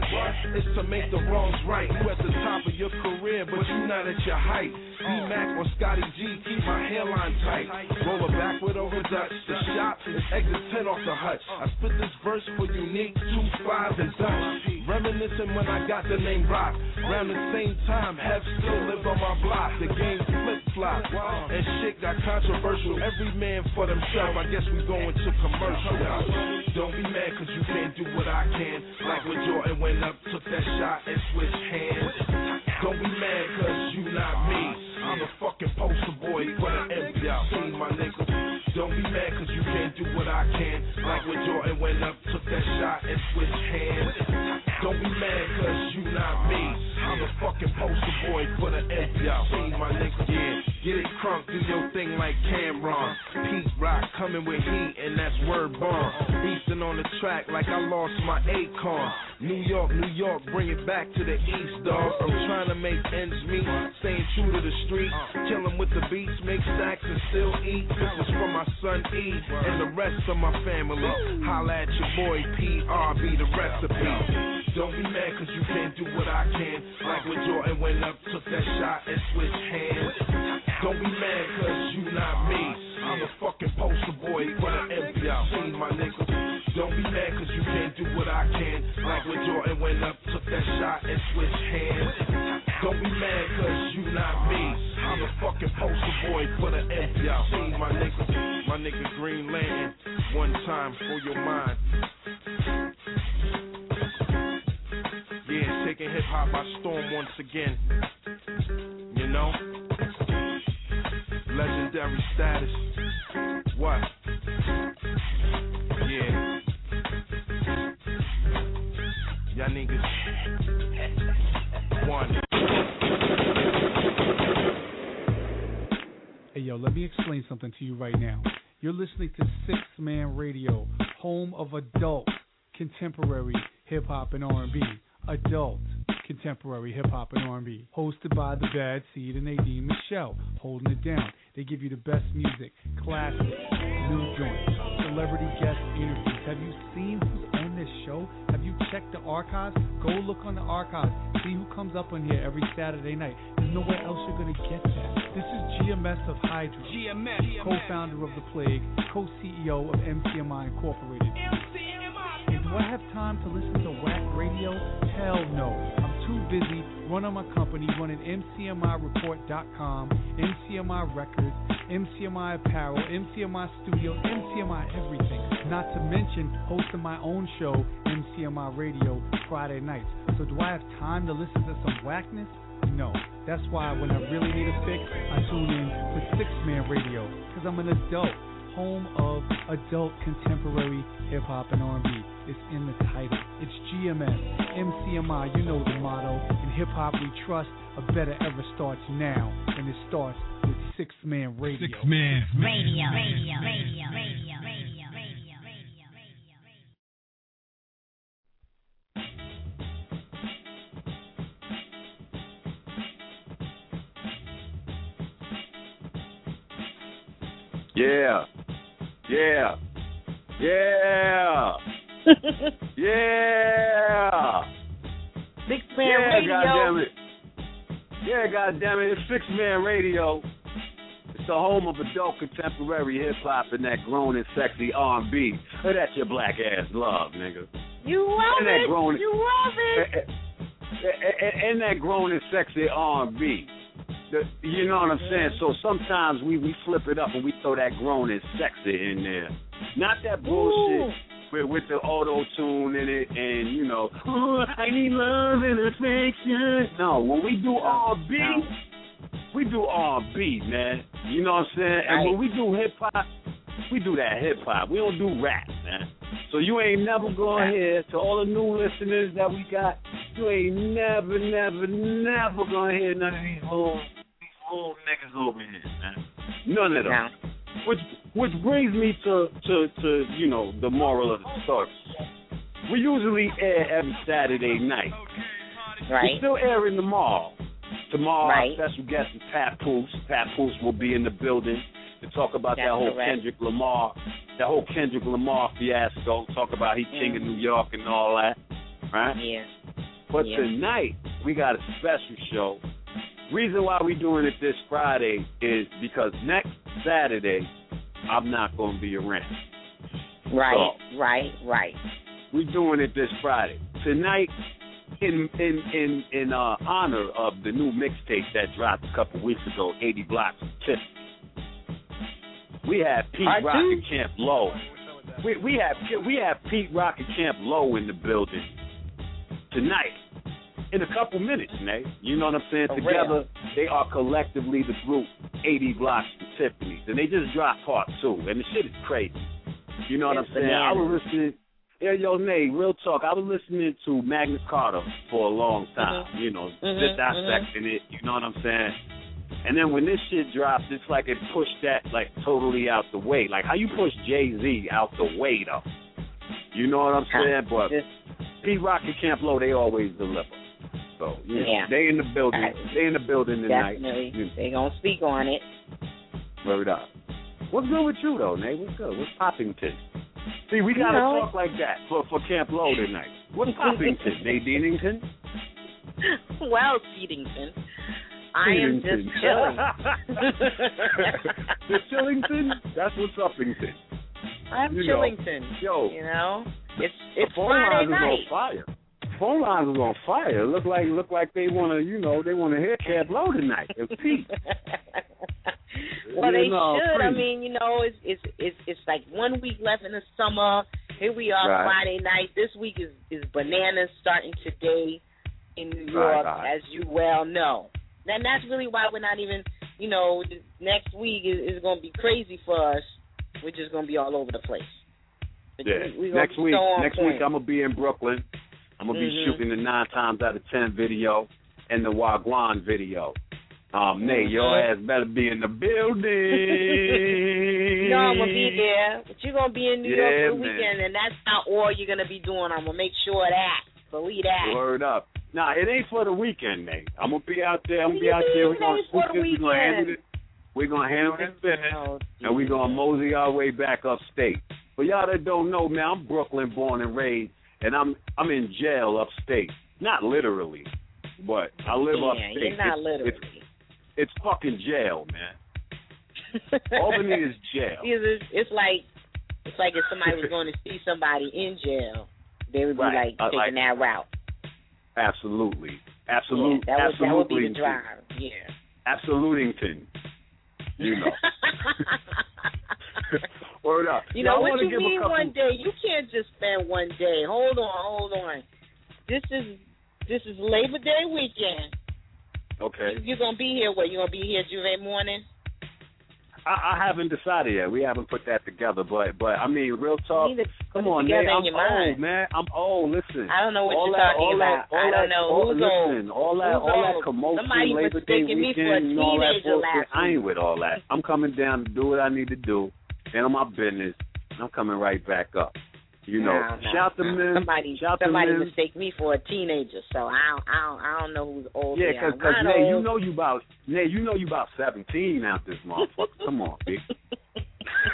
Speaker 7: is to make the wrongs right. You at the top of your career, but you not at your height. D Mac or Scotty G, keep my hairline tight. Roll a backward over Dutch. The shop is exit 10 off the hut. I spit this verse for unique, two fives and Dutch. Reminiscing when I got the name Rock. Around the same time, Hef still lived on my block. The game flip flop. And shit got controversial. Every man for themselves. I guess we going to commercial. Don't be mad cause you can't do what I can. Like when Jordan went up, took that shot and switched hands. Don't be mad cause you not me. I'm a fucking poster boy for the MPLC, my nigga. Don't be mad cause you can't do what I can. Like when Jordan went up, took that shot and switched hands. Don't be mad cause you not me. I'm a fucking poster boy for the MPLC, my nigga. Yeah, get it crunk, do your thing like Cameron. Pete Rock coming with heat, and that's word bomb. Beasting on the track like I lost my acorn. New York, New York, bring it back to the east, dog. I'm trying to make ends meet, staying true to the street, killing with the beats, make stacks and still eat. This is for my son E and the rest of my family. Holla at your boy PR, be the recipe. Don't be mad cause you can't do what I can. Like when Jordan went up, took that shot and switched hands. Don't be mad cause you not me. I'm a fucking poster boy for the MPLC, my nigga. Don't be mad cause you can't do what I can. Like when Jordan went up, took that shot and switched hands. Don't be mad cause you not me. I'm a fucking poster boy for the MPLC, my nigga. My nigga Green Lantern, one time for your mind. Yeah, taking hip hop by storm once again. You know? Legendary status. What? Yeah. Y'all niggas. One.
Speaker 26: Hey yo, let me explain something to you right now. You're listening to Six Man Radio, home of adult contemporary hip hop and R&B. Adult contemporary hip hop and R&B. Hosted by the Bad Seed and Nadine Michel, holding it down. They give you the best music, classics, new joints, celebrity guest interviews. Have you seen who's on this show? Have you checked the archives? Go look on the archives. See who comes up on here every Saturday night. There's nowhere else you're gonna get that. This is GMS of Hydra,
Speaker 8: GMS,
Speaker 26: co-founder of the Plague, co-CEO of MCMI Incorporated. Do I have time to listen to whack radio? Hell no. I'm too busy running my company, running MCMIReport.com, MCMI Records, MCMI Apparel, MCMI Studio, MCMI everything. Not to mention hosting my own show, MCMI Radio, Friday nights. So do I have time to listen to some whackness? No. That's why when I really need a fix, I tune in to Six Man Radio, because I'm an adult home of adult contemporary hip hop and R&B. It's in the title. It's GMS, MCMI. You know the motto. In hip hop, we trust. A better ever starts now, and it starts with Six Man Radio.
Speaker 2: Six Man
Speaker 3: Radio. Radio. Radio. Radio. Radio.
Speaker 23: Yeah. Yeah. Yeah. yeah.
Speaker 27: Sixth Man
Speaker 23: yeah,
Speaker 27: Radio.
Speaker 23: goddamn it. Yeah, goddamn it. It's Sixth Man Radio. It's the home of adult contemporary hip hop and that grown and sexy R&B. Oh, that's your black ass love, nigga.
Speaker 27: You love
Speaker 23: And
Speaker 27: it.
Speaker 23: grown-
Speaker 27: You love it.
Speaker 23: and, and that grown and sexy R&B. The, you know what I'm saying? So sometimes we we flip it up and we throw that grown and sexy in there. Not that bullshit with, with the auto tune in it and you know, oh, I need love and affection. No, when we do R&B, we do R&B, man. You know what I'm saying? And when we do hip hop, we do that hip hop. We don't do rap, man. So you ain't never going here to all the new listeners that we got. You ain't never, never, never gonna hear none of these old, these old niggas over here, man. None of them. Which, which brings me to, to, to, you know, the moral of the story. We usually air every Saturday night.
Speaker 27: Right.
Speaker 23: We're still airing tomorrow. Tomorrow,
Speaker 27: Right.
Speaker 23: our special guest is Papoose. Pat Poose will be in the building to talk about
Speaker 27: That's
Speaker 23: that whole
Speaker 27: correct.
Speaker 23: Kendrick Lamar, that whole Kendrick Lamar fiasco. Talk about he mm. king of New York and all that, right?
Speaker 27: Yeah.
Speaker 23: But
Speaker 27: Yeah.
Speaker 23: tonight we got a special show. Reason why we're doing it this Friday is because next Saturday I'm not going to be around.
Speaker 27: Right,
Speaker 23: So,
Speaker 27: right, right.
Speaker 23: we're doing it this Friday. Tonight, in in in in uh, honor of the new mixtape that dropped a couple weeks ago, 80 Blocks of. We have Pete
Speaker 27: Part
Speaker 23: Rock and Camp Lo. We we have we have Pete Rock and Camp Lo in the building tonight. In a couple minutes, Nate. You know what I'm saying? Together, they are collectively the group 80 Blocks and Tiffany's, and they just dropped part two, and the shit is crazy. You know what
Speaker 27: It's
Speaker 23: I'm saying? I was listening. Yeah, yo, Nate, real talk. I was listening to Magna Carta for a long time.
Speaker 27: Mm-hmm.
Speaker 23: You know,
Speaker 27: Mhm,
Speaker 23: just dissecting it. You know what I'm saying? And then when this shit drops, it's like it pushed that like totally out the way. Like how you push Jay Z out the way though. You know what I'm saying? But P Rock and Camp Lo, they always deliver. So you know,
Speaker 27: Yeah.
Speaker 23: they in the building. They in the building tonight.
Speaker 27: Definitely.
Speaker 23: You
Speaker 27: They gonna speak on it.
Speaker 23: Word up. What's good with you though, Nate? What's good? What's Poppington? See, we
Speaker 27: You
Speaker 23: gotta
Speaker 27: know.
Speaker 23: talk like that for for Camp Lo tonight. What's Poppington? Nate Deanington?
Speaker 27: well, Keatington, I am just chilling.
Speaker 23: the Chillington? That's what's uppington.
Speaker 27: I'm
Speaker 23: You know.
Speaker 27: Chillington.
Speaker 23: Yo.
Speaker 27: You know, it's it's
Speaker 23: phone
Speaker 27: Friday night.
Speaker 23: on fire. Phone lines is on fire. Look like look like they wanna, you know, they wanna hear Camp Lo tonight. It's Pete.
Speaker 27: well,
Speaker 23: You
Speaker 27: they
Speaker 23: know,
Speaker 27: should. I mean, you know, it's it's it's it's like one week left in the summer. Here we are,
Speaker 23: Right.
Speaker 27: Friday night. This week is is bananas starting today in New York,
Speaker 23: right.
Speaker 27: as you well know. And that's really why we're not even, you know, next week is, is going to be crazy for us. We're just going to be all over the place. But
Speaker 23: Yeah.
Speaker 27: we
Speaker 23: next week, next
Speaker 27: point.
Speaker 23: week I'm gonna be in Brooklyn. I'm gonna be
Speaker 27: Mhm.
Speaker 23: shooting the nine times out of ten video and the Wagwan video. Um, Nate, your
Speaker 27: Mhm.
Speaker 23: ass better be in the building.
Speaker 27: Know I'm gonna be there, but you're gonna be in New York for the weekend, and that's not all you're gonna be doing. I'm gonna make sure of that. Believe that.
Speaker 23: Word up. Nah, it ain't for the weekend, Nate. I'm gonna be out there. I'm gonna be out there. We're gonna
Speaker 27: ain't for
Speaker 23: sweep
Speaker 27: the
Speaker 23: this. We're gonna handle it. We're gonna handle this business,
Speaker 27: Oh,
Speaker 23: and we're gonna mosey our way back upstate. For y'all that don't know, man, I'm Brooklyn born and raised, and I'm I'm in jail upstate. Not literally, but I live
Speaker 27: yeah,
Speaker 23: upstate.
Speaker 27: you're not
Speaker 23: It's-
Speaker 27: literally.
Speaker 23: It's, it's fucking jail, man. Albany is jail.
Speaker 27: It's, it's like it's like if somebody was going to see somebody in jail, they would be
Speaker 23: Right.
Speaker 27: like
Speaker 23: Uh,
Speaker 27: taking
Speaker 23: like-
Speaker 27: that route.
Speaker 23: Absolutely, absolutely,
Speaker 27: yeah, that would that would be
Speaker 23: absolutely,
Speaker 27: the drive. Yeah.
Speaker 23: absolutington. You know. Word up.
Speaker 27: You know what you mean
Speaker 23: couple-
Speaker 27: one day? You can't just spend one day. Hold on, hold on. This is this is Labor Day weekend.
Speaker 23: Okay.
Speaker 27: You're gonna be here. What? You gonna be here Juve morning?
Speaker 23: I, I haven't decided yet. We haven't put that together, but but I mean, real talk.
Speaker 27: You need to put
Speaker 23: Come on,
Speaker 27: in
Speaker 23: I'm old,
Speaker 27: mind.
Speaker 23: man. I'm old. Listen.
Speaker 27: I don't know what
Speaker 23: all
Speaker 27: you're
Speaker 23: that,
Speaker 27: talking
Speaker 23: all
Speaker 27: about.
Speaker 23: That, all
Speaker 27: I don't
Speaker 23: that,
Speaker 27: know.
Speaker 23: all,
Speaker 27: Who's
Speaker 23: listen,
Speaker 27: old?
Speaker 23: all that,
Speaker 27: Who's
Speaker 23: all that commotion,
Speaker 27: Somebody
Speaker 23: Labor Day
Speaker 27: mistaking me for a
Speaker 23: weekend, and all that
Speaker 27: teenager
Speaker 23: bullshit. I ain't with all that. I'm coming down to do what I need to do, handle my business, and I'm coming right back up. You know,
Speaker 27: Nah, nah,
Speaker 23: shout to
Speaker 27: nah.
Speaker 23: men.
Speaker 27: Somebody,
Speaker 23: shout
Speaker 27: somebody
Speaker 23: to men.
Speaker 27: mistake me for a teenager, so I don't, I don't, I don't know who's old.
Speaker 23: Yeah,
Speaker 27: here.
Speaker 23: because cause,
Speaker 27: I'm
Speaker 23: Nay, you know you about Nay, you know you about seventeen out this motherfucker. Come on, big.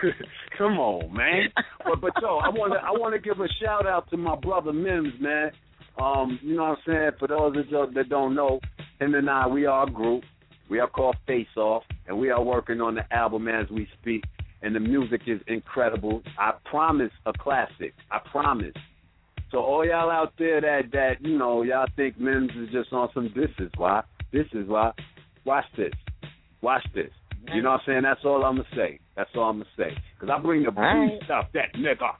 Speaker 23: Come on, man. But but yo, I want to I want to give a shout out to my brother Mims, man. Um, you know what I'm saying? For those of you that don't know, him and I, we are a group. We are called Face Off, and we are working on the album as we speak. And the music is incredible. I promise a classic. I promise. So all y'all out there that that you know y'all think Mims is just on some this is why this is why. Watch this. Watch this. You know what I'm saying? That's all I'm gonna say. That's all I'm gonna say. Because I bring the
Speaker 27: All
Speaker 23: beast out that nigga.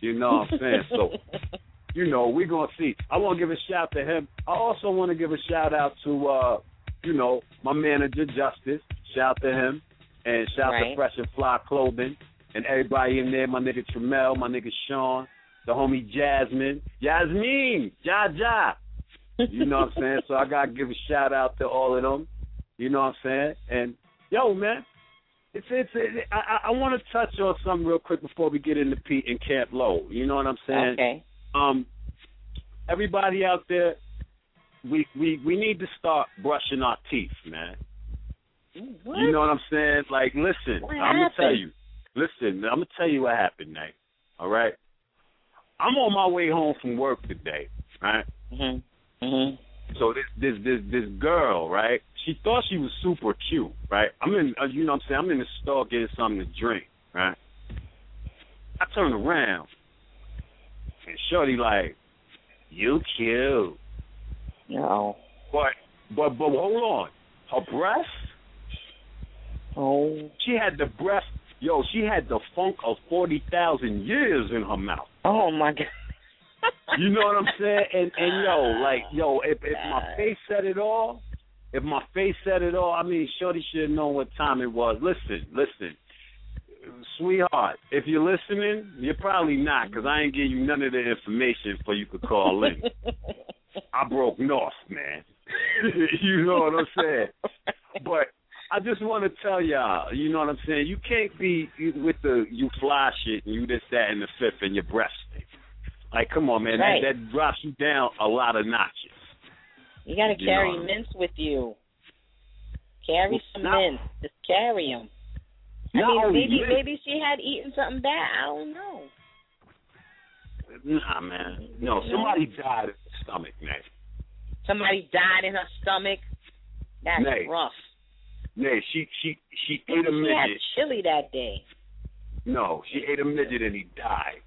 Speaker 23: You know what I'm saying? So you know we gonna see. I want to give a shout to him. I also want to give a shout out to uh you know my manager Justice. Shout to him and shout
Speaker 27: Right.
Speaker 23: to Fresh and Fly Clothing and everybody in there my nigga Tramel my nigga Sean the homie Jasmine. Jasmine, Ja Ja. You know what I'm saying? So I gotta give a shout out to all of them. You know what I'm saying? And yo, man, it's it's it, I I- I want to touch on something real quick before we get into Pete and Camp Lo. You know what I'm saying?
Speaker 27: Okay.
Speaker 23: Um, everybody out there, we we we need to start brushing our teeth, man.
Speaker 27: What?
Speaker 23: You know what I'm saying? Like, listen,
Speaker 27: What
Speaker 23: I'm gonna tell you. Listen, I'm gonna tell you what happened, Nate. All right. I'm on my way home from work today, right?
Speaker 27: Mhm. Mhm.
Speaker 23: So this this this this girl, right? She thought she was super cute, right? I'm in, uh, you know, what I'm saying, I'm in the store getting something to drink, right? I turn around, and Shorty like, "You cute."
Speaker 27: No.
Speaker 23: But but but hold on, her breast.
Speaker 27: Oh.
Speaker 23: She had the breath, Yo, she had the funk of forty thousand years in her mouth.
Speaker 27: Oh my god.
Speaker 23: You know what I'm saying? And and yo, like yo, if if my face said it all, if my face said it all, I mean, Shorty should have known what time it was. Listen, listen, sweetheart, if you're listening, you're probably not, because I ain't give you none of the information for you could call in. I broke north, man. you know what I'm saying? But I just want to tell y'all, you know what I'm saying? You can't be with the you fly shit and you this, that, and the fifth and your breast stink. Like, come on, man,
Speaker 27: Right.
Speaker 23: that, that drops you down a lot of notches.
Speaker 27: You gotta
Speaker 23: You
Speaker 27: carry
Speaker 23: know.
Speaker 27: mints with you. Carry
Speaker 23: Well,
Speaker 27: some
Speaker 23: not-
Speaker 27: mints. Just carry them. I mean, maybe
Speaker 23: mints.
Speaker 27: maybe she had eaten something bad. I don't know.
Speaker 23: Nah, man. No, somebody died in the stomach, man.
Speaker 27: Somebody died in her stomach. That's
Speaker 23: Nay.
Speaker 27: rough.
Speaker 23: Nay, she she she ate a
Speaker 27: she had
Speaker 23: midget.
Speaker 27: chili that day.
Speaker 23: No, she ate a midget and he died.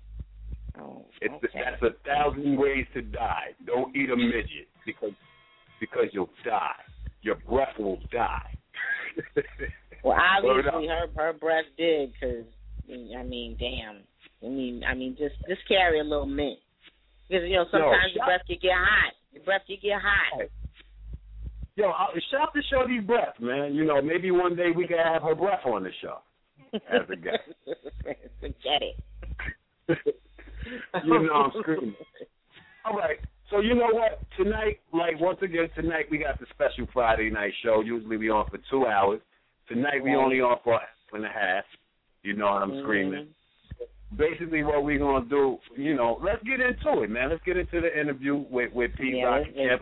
Speaker 27: Oh,
Speaker 23: It's
Speaker 27: okay.
Speaker 23: that's a thousand ways to die. Don't eat a midget because because you'll die. Your breath will die.
Speaker 27: Well, obviously her her breath did, because I mean, damn. I mean, I mean, just just carry a little mint, because you know sometimes your breath can get hot. Your breath can get hot.
Speaker 23: Yo, shout to Shorty's breath, man. You know, maybe one day we can have her breath on the show as a guest.
Speaker 27: Forget it.
Speaker 23: you know I'm screaming. All right. So you know what? Tonight, like once again, tonight we got the special Friday night show. Usually we on for two hours. Tonight we only on for an hour and a half. You know what I'm
Speaker 27: Mhm.
Speaker 23: screaming. Basically, what we're gonna do, you know, let's get into it, man. Let's get into the interview with with Pete
Speaker 27: Yeah,
Speaker 23: Rock and
Speaker 27: let's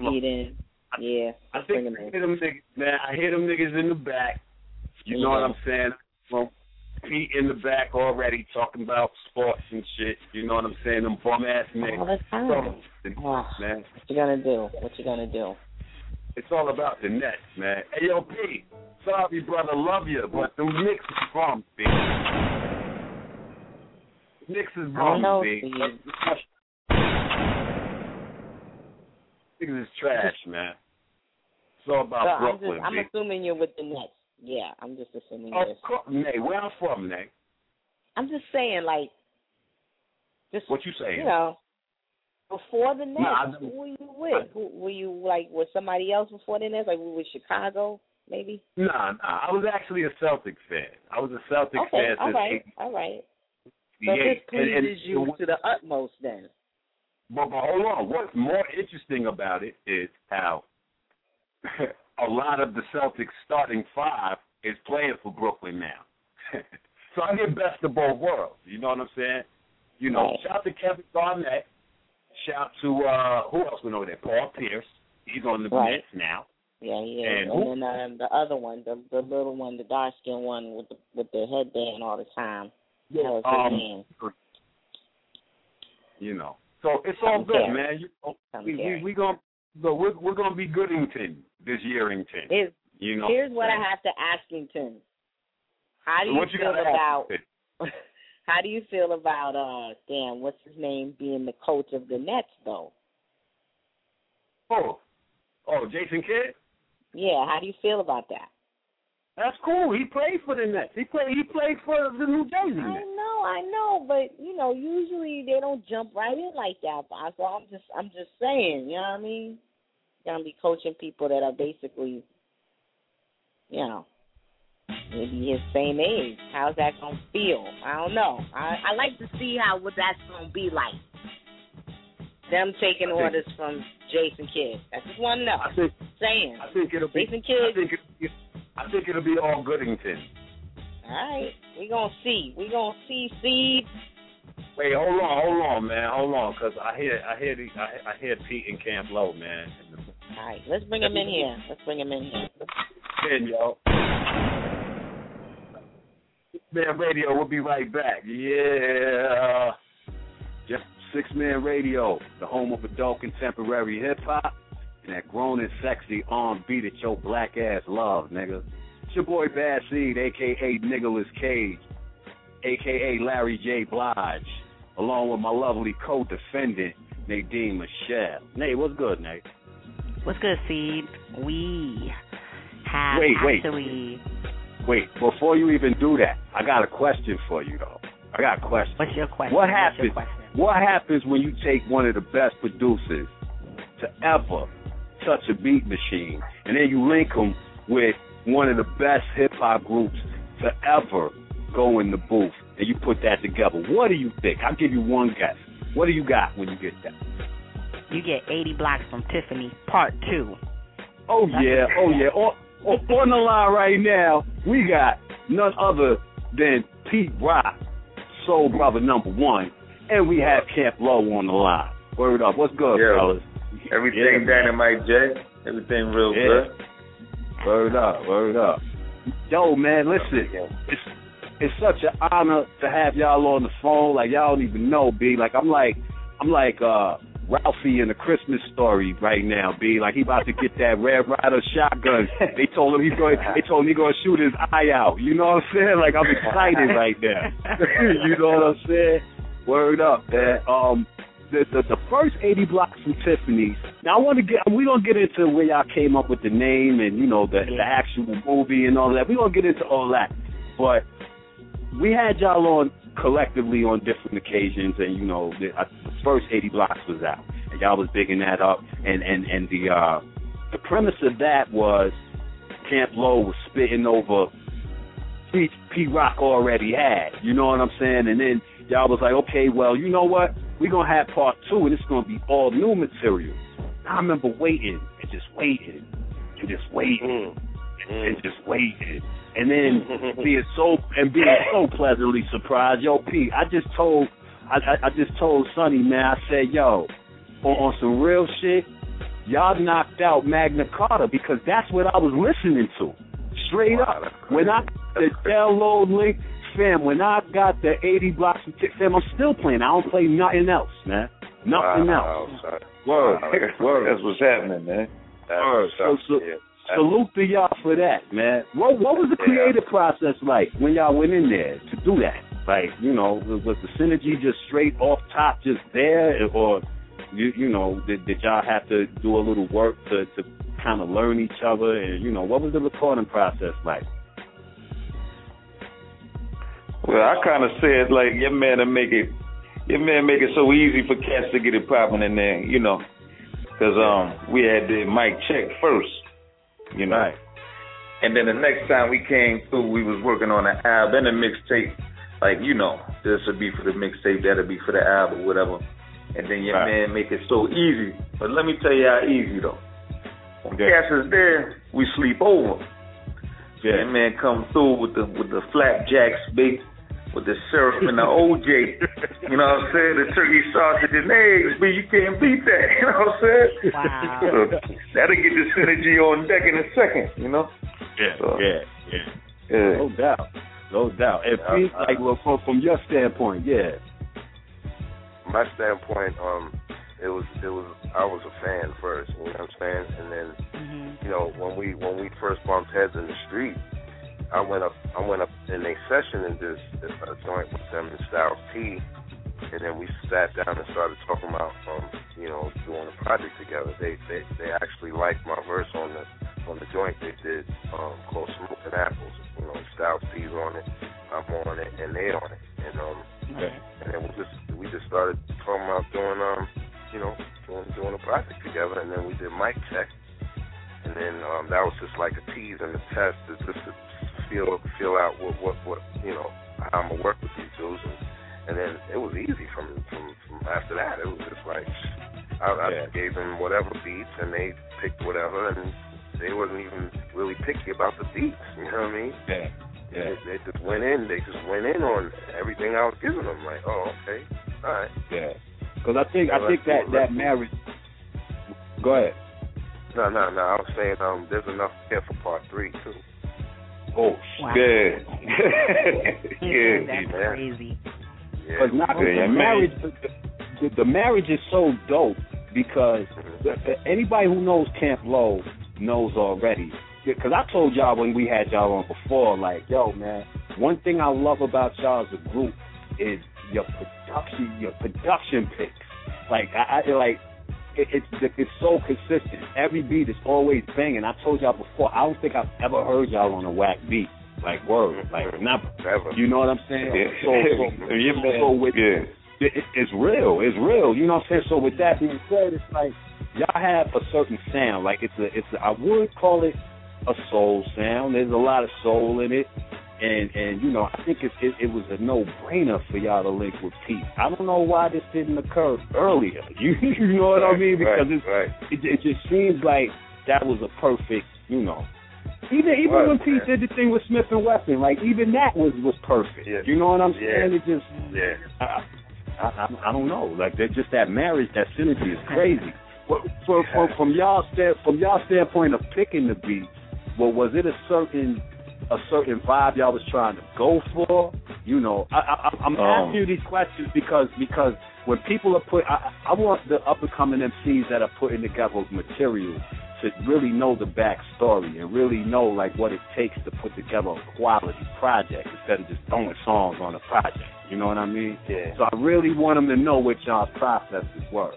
Speaker 23: Camp Lo-
Speaker 27: get in. Yeah,
Speaker 23: I think I hear them niggas, man. I hear them niggas in the back. You know what I'm saying? Well, Pete in the back already talking about sports and shit. You know what I'm saying? Them bum ass niggas.
Speaker 27: All the time.
Speaker 23: So, ah, man,
Speaker 27: What you gonna do? What you gonna do?
Speaker 23: it's all about the Nets, man. Hey, yo, Pete. Sorry, brother. Love you, but the Knicks is bum, Pete. Knicks is
Speaker 27: I don't
Speaker 23: bum,
Speaker 27: know,
Speaker 23: Pete. Niggas is trash, man. It's all about
Speaker 27: So I'm
Speaker 23: Brooklyn,
Speaker 27: just I'm assuming you're with the Nets. Yeah, I'm just assuming
Speaker 23: Of course, Nay. Where I'm from, Nay.
Speaker 27: I'm just saying, like, just
Speaker 23: What you saying?
Speaker 27: you know, before the Nets,
Speaker 23: Nah,
Speaker 27: who were you with? Who were you like with somebody else before the Nets? Like, we were Chicago, maybe.
Speaker 23: Nah, nah. I was actually a Celtics fan. I was a Celtics
Speaker 27: Okay,
Speaker 23: fan
Speaker 27: all
Speaker 23: since
Speaker 27: right, all right. So this
Speaker 23: 88. And- and
Speaker 27: pleases you
Speaker 23: the-
Speaker 27: to the utmost, then.
Speaker 23: But, but hold on. What's more interesting about it is how a lot of the Celtics starting five is playing for Brooklyn now. so I get best of both worlds. You know what I'm saying? You know,
Speaker 27: Right.
Speaker 23: shout to Kevin Garnett. Shout to uh who else went over there? Paul Pierce. He's on the
Speaker 27: Right.
Speaker 23: Nets now.
Speaker 27: Yeah, yeah.
Speaker 23: And
Speaker 27: And, then um, the other one, the the little one, the dark skinned one with the with the headband all the time. His
Speaker 23: Um. You know. So it's all good, man. You,
Speaker 27: Tom
Speaker 23: we, we we gonna look, we're we're gonna be good, Goodington this yearington.
Speaker 27: Here's,
Speaker 23: you know.
Speaker 27: here's what I have to ask you, Tim. How do you
Speaker 23: you
Speaker 27: feel about how do you feel about uh damn, what's his name being the coach of the Nets though?
Speaker 23: Oh, oh, Jason Kidd.
Speaker 27: Yeah, how do you feel about that?
Speaker 23: That's cool. He played for the Nets. He played. He played for the New Jersey
Speaker 27: I know, I know, but you know, usually they don't jump right in like that. So I'm just, I'm just saying, you know what I mean? You're gonna be coaching people that are basically, you know, maybe his same age. How's that gonna feel? I don't know. I I like to see how what that's gonna be like. Them taking
Speaker 23: think-
Speaker 27: orders from Jason Kidd. I just want to know.
Speaker 23: I think.
Speaker 27: saying.
Speaker 23: I think it'll be.
Speaker 27: Jason Kidd.
Speaker 23: I think it, I think it'll be all Goodington.
Speaker 27: All right, we gonna see. We gonna see seed.
Speaker 23: Wait, hold on, hold on, man, hold on, cause I hear, I hear, the, I, I hear Pete and Camp Lo, man.
Speaker 27: All right, let's bring him in here. Let's bring him in here.
Speaker 23: Ten, yo. Man Radio, we'll be right back. Yeah. Just Sixth Man Radio, the home of adult contemporary hip hop and that grown and sexy on beat that your black ass love, nigga. It's your boy Bad Seed, aka Nicolas Cage, aka Larry J. Blige, along with my lovely co-defendant, Nadine Michel. Nate, what's good, Nate?
Speaker 28: What's good, Seed? We have
Speaker 23: Wait, wait.
Speaker 28: actually.
Speaker 23: Wait, before you even do that, I got a question for you though. I got a question.
Speaker 28: What's your question?
Speaker 23: What happens?
Speaker 28: question?
Speaker 23: What happens when you take one of the best producers to ever touch a beat machine, and then you link them with one of the best hip hop groups to ever go in the booth, and you put that together? What do you think? I'll give you one guess. What do you got when you get that?
Speaker 28: You get 80 blocks from Tiffany, part two.
Speaker 23: Oh yeah, oh yeah. On, on on the line right now, we got none other than Pete Rock, Soul Brother number one, and we have Camp Lo on the line. Word up, what's good,
Speaker 12: Yeah.
Speaker 23: fellas?
Speaker 12: Everything
Speaker 23: Yeah.
Speaker 12: dynamite, Jay. Everything real
Speaker 23: Yeah.
Speaker 12: good.
Speaker 23: Word up, word up. Yo, man, listen, it's it's such an honor to have y'all on the phone. Like y'all don't even know, B. Like I'm like I'm like uh Ralphie in the Christmas story right now, B. Like he about to get that Red Ryder shotgun. They told him he's going. They told him he's going to shoot his eye out. You know what I'm saying? Like I'm excited right now. you know what I'm saying? Word up, man. Um, the, the the first 80 blocks from Tiffany's. Now I want to get. We gonna get into where y'all came up with the name and you know the the actual movie and all that. We gonna get into all that, but we had y'all on collectively on different occasions, and you know the, uh, the first 80 blocks was out, and y'all was bigging that up, and and and the uh the premise of that was Camp Lo was spitting over P, P Rock already had, you know what I'm saying, and then y'all was like, okay, well, you know what, we're gonna have part two, and it's gonna be all new material. I remember waiting and just waiting and just waiting and just waiting. And then being so and being so pleasantly surprised. Yo, P, I just told I, I I just told Sonny, man, I said, yo, on, on some real shit, y'all knocked out Magna Carta because that's what I was listening to. Straight up. When I the download link, fam, when I got the 80 blocks of tick, fam, I'm still playing. I don't play nothing else, man. Nothing
Speaker 12: Wow,
Speaker 23: else.
Speaker 12: son.
Speaker 23: Word. Word.
Speaker 12: That's what's happening, man. That's
Speaker 23: Word.
Speaker 12: what's
Speaker 23: So,
Speaker 12: up.
Speaker 23: so,
Speaker 12: Yeah.
Speaker 23: Salute to y'all for that, man. What what was the creative process like when y'all went in there to do that? Like, you know, was, was the synergy just straight off top, just there, or you you know, did, did y'all have to do a little work to to kind of learn each other, and you know, what was the recording process like?
Speaker 12: Well, I kind of said like your man to make it, your man make it so easy for cats to get it popping in there, you know, because um we had the mic check first, you know, and then the next time we came through, we was working on an album and a mixtape, like you know, this would be for the mixtape, that'll be for the album, whatever, and then your
Speaker 23: Right.
Speaker 12: man make it so easy. But let me tell you how easy though. When cats is there, we sleep over.
Speaker 23: Yeah.
Speaker 12: That man come through with the with the flapjacks, big with the syrup and the OJ. You know what I'm saying? The turkey sausage and eggs, but you can't beat that. You know what I'm saying?
Speaker 28: Wow.
Speaker 12: So that'll get the synergy on deck in a second. You know?
Speaker 23: Yeah,
Speaker 12: So,
Speaker 23: yeah, yeah.
Speaker 12: yeah.
Speaker 23: No doubt. No doubt. It
Speaker 11: Uh,
Speaker 23: Pete,
Speaker 11: uh,
Speaker 23: like well, from, from your standpoint, yeah.
Speaker 11: my standpoint, um, it was it was I was a fan first, you know what I'm saying? And then
Speaker 28: Mm-hmm.
Speaker 11: you know, when we when we first bumped heads in the street, I went up I went up in a session and this, this uh, joint with them in Styles P and then we sat down and started talking about um, you know, doing a project together. They they they actually liked my verse on the on the joint they did, um, called Smoking Apples. You know, Styles P's on it, I'm on it, and they on it. And um and then we just we just started talking about doing um you know doing doing a project together, and then we did mic check, and then um that was just like a tease and a test just to feel feel out what what what you know how I'm gonna work with these dudes, and, and then it was easy from from from after that. It was just like I, I just gave them whatever beats, and they picked whatever, and they wasn't even really picky about the beats. You know what I mean?
Speaker 23: Yeah.
Speaker 11: They, they just went in. They just went in on everything I was giving them. Like, oh, okay, all right.
Speaker 23: Yeah. Because I think I think that that marriage. Go ahead.
Speaker 11: No, no, no. I was saying, um, there's enough here for part three too.
Speaker 23: Oh,
Speaker 28: Wow.
Speaker 12: Yeah. yeah.
Speaker 28: That's crazy.
Speaker 23: Because not
Speaker 12: Yeah,
Speaker 23: the marriage, the, the, the marriage is so dope because the, the- anybody who knows Camp Lo knows already. Because I told y'all when we had y'all on before, like, yo, man, one thing I love about y'all as a group is your production, your production picks. Like, I, I like. It, it's it's so consistent. Every beat is always banging. I told y'all before. I don't think I've ever heard y'all on a whack beat. Like word, like not. You know what I'm saying?
Speaker 12: Yeah.
Speaker 23: So, so,
Speaker 12: Yeah,
Speaker 23: so with
Speaker 12: Yeah.
Speaker 23: it, it- it's real. It's real. You know what I'm saying? So with that being said, it's like y'all have a certain sound. Like it's a it's a, I would call it a soul sound. There's a lot of soul in it. And and you know, I think it it, it was a no brainer for y'all to link with Pete. I don't know why this didn't occur earlier. You you know what I mean? Because
Speaker 11: right,
Speaker 23: it's it, it just seems like that was a perfect, you know. Even even
Speaker 11: Was,
Speaker 23: when Pete did the thing with Smif-N-Wessun, like even that was was perfect. Yeah. You know what I'm
Speaker 11: Yeah.
Speaker 23: saying? It just
Speaker 11: Yeah.
Speaker 23: I, I, I, I don't know. Like that, just that marriage, that synergy is crazy. But from, from, from y'all stand, from y'all standpoint of picking the beats, well, was it a certain a certain vibe y'all was trying to go for? You know, I, I, I'm
Speaker 12: Um.
Speaker 23: asking you these questions because because when people are put, I, I want the up and coming MCs that are putting together material to really know the backstory and really know like what it takes to put together a quality project instead of just throwing songs on a project. You know what I mean?
Speaker 11: Yeah.
Speaker 23: So I really want them to know what y'all's processes were.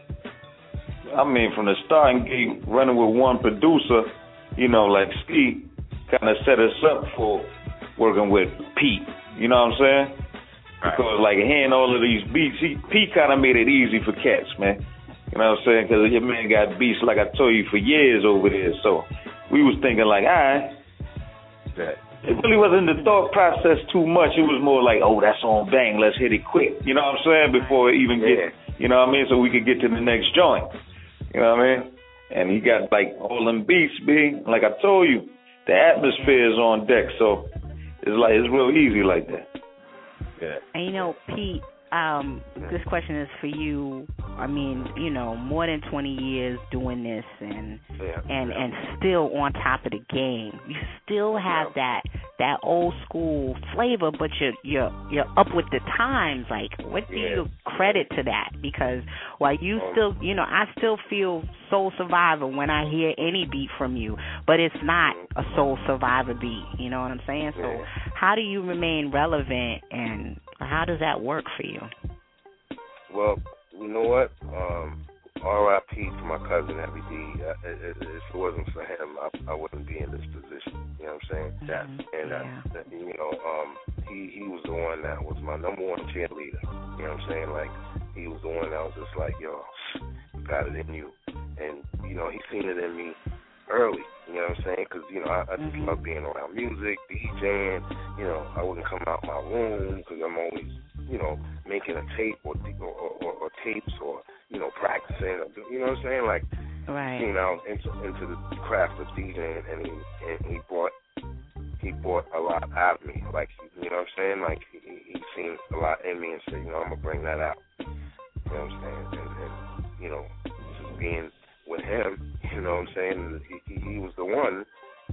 Speaker 12: I mean, from the starting gate, running with one producer, you know, like Ski, kind of set us up for working with Pete. You know what I'm saying? Because like hearing all of these beats, he, Pete kind of made it easy for cats, man. You know what I'm saying? Because your man got beats like I told you for years over there. So we was thinking like, all right. It really wasn't the thought process too much. It was more like, oh, that's on bang, let's hit it quick. You know what I'm saying? Before it even get, you know what I mean? So we could get to the next joint. You know what I mean? And he got like all them beats, big. Like I told you, the atmosphere is on deck, so it's like it's real easy like that.
Speaker 23: Yeah.
Speaker 28: And you know, Pete, um, this question is for you. I mean, you know, more than 20 years doing this and
Speaker 11: Yeah.
Speaker 28: and and still on top of the game. You still have that that old school flavor, but you're you're you're up with the times. Like, what do you credit to that? Because while you still, you know, I still feel Soul Survivor when I hear any beat from you, but it's not a Soul Survivor beat. You know what I'm saying? So, how do you remain relevant, and how does that work for you?
Speaker 11: Well, you know what? Um, R.I.P. to my cousin Heavy D. Uh, it, it, if it wasn't for him, I, I wouldn't be in this position. You know what I'm saying? That and uh, that, you know, um, he he was the one that was my number one cheerleader. You know what I'm saying? Like he was the one that was just like, yo, got it in you, and you know he seen it in me early. You know what I'm saying? Because you know I, I just mm-hmm. love being around music, DJing. You know I wouldn't come out my room because I'm always you know making a tape or or, or, or tapes or you know practicing. Or, you know what I'm saying? Like
Speaker 28: Right.
Speaker 11: you know into into the craft of DJing, and he and he brought he brought a lot out of me. Like you know what I'm saying? Like he, he seen a lot in me and said, you know, I'm gonna bring that out. You know what I'm saying? And, and you know, just being with him, you know what I'm saying? He, he, he was the one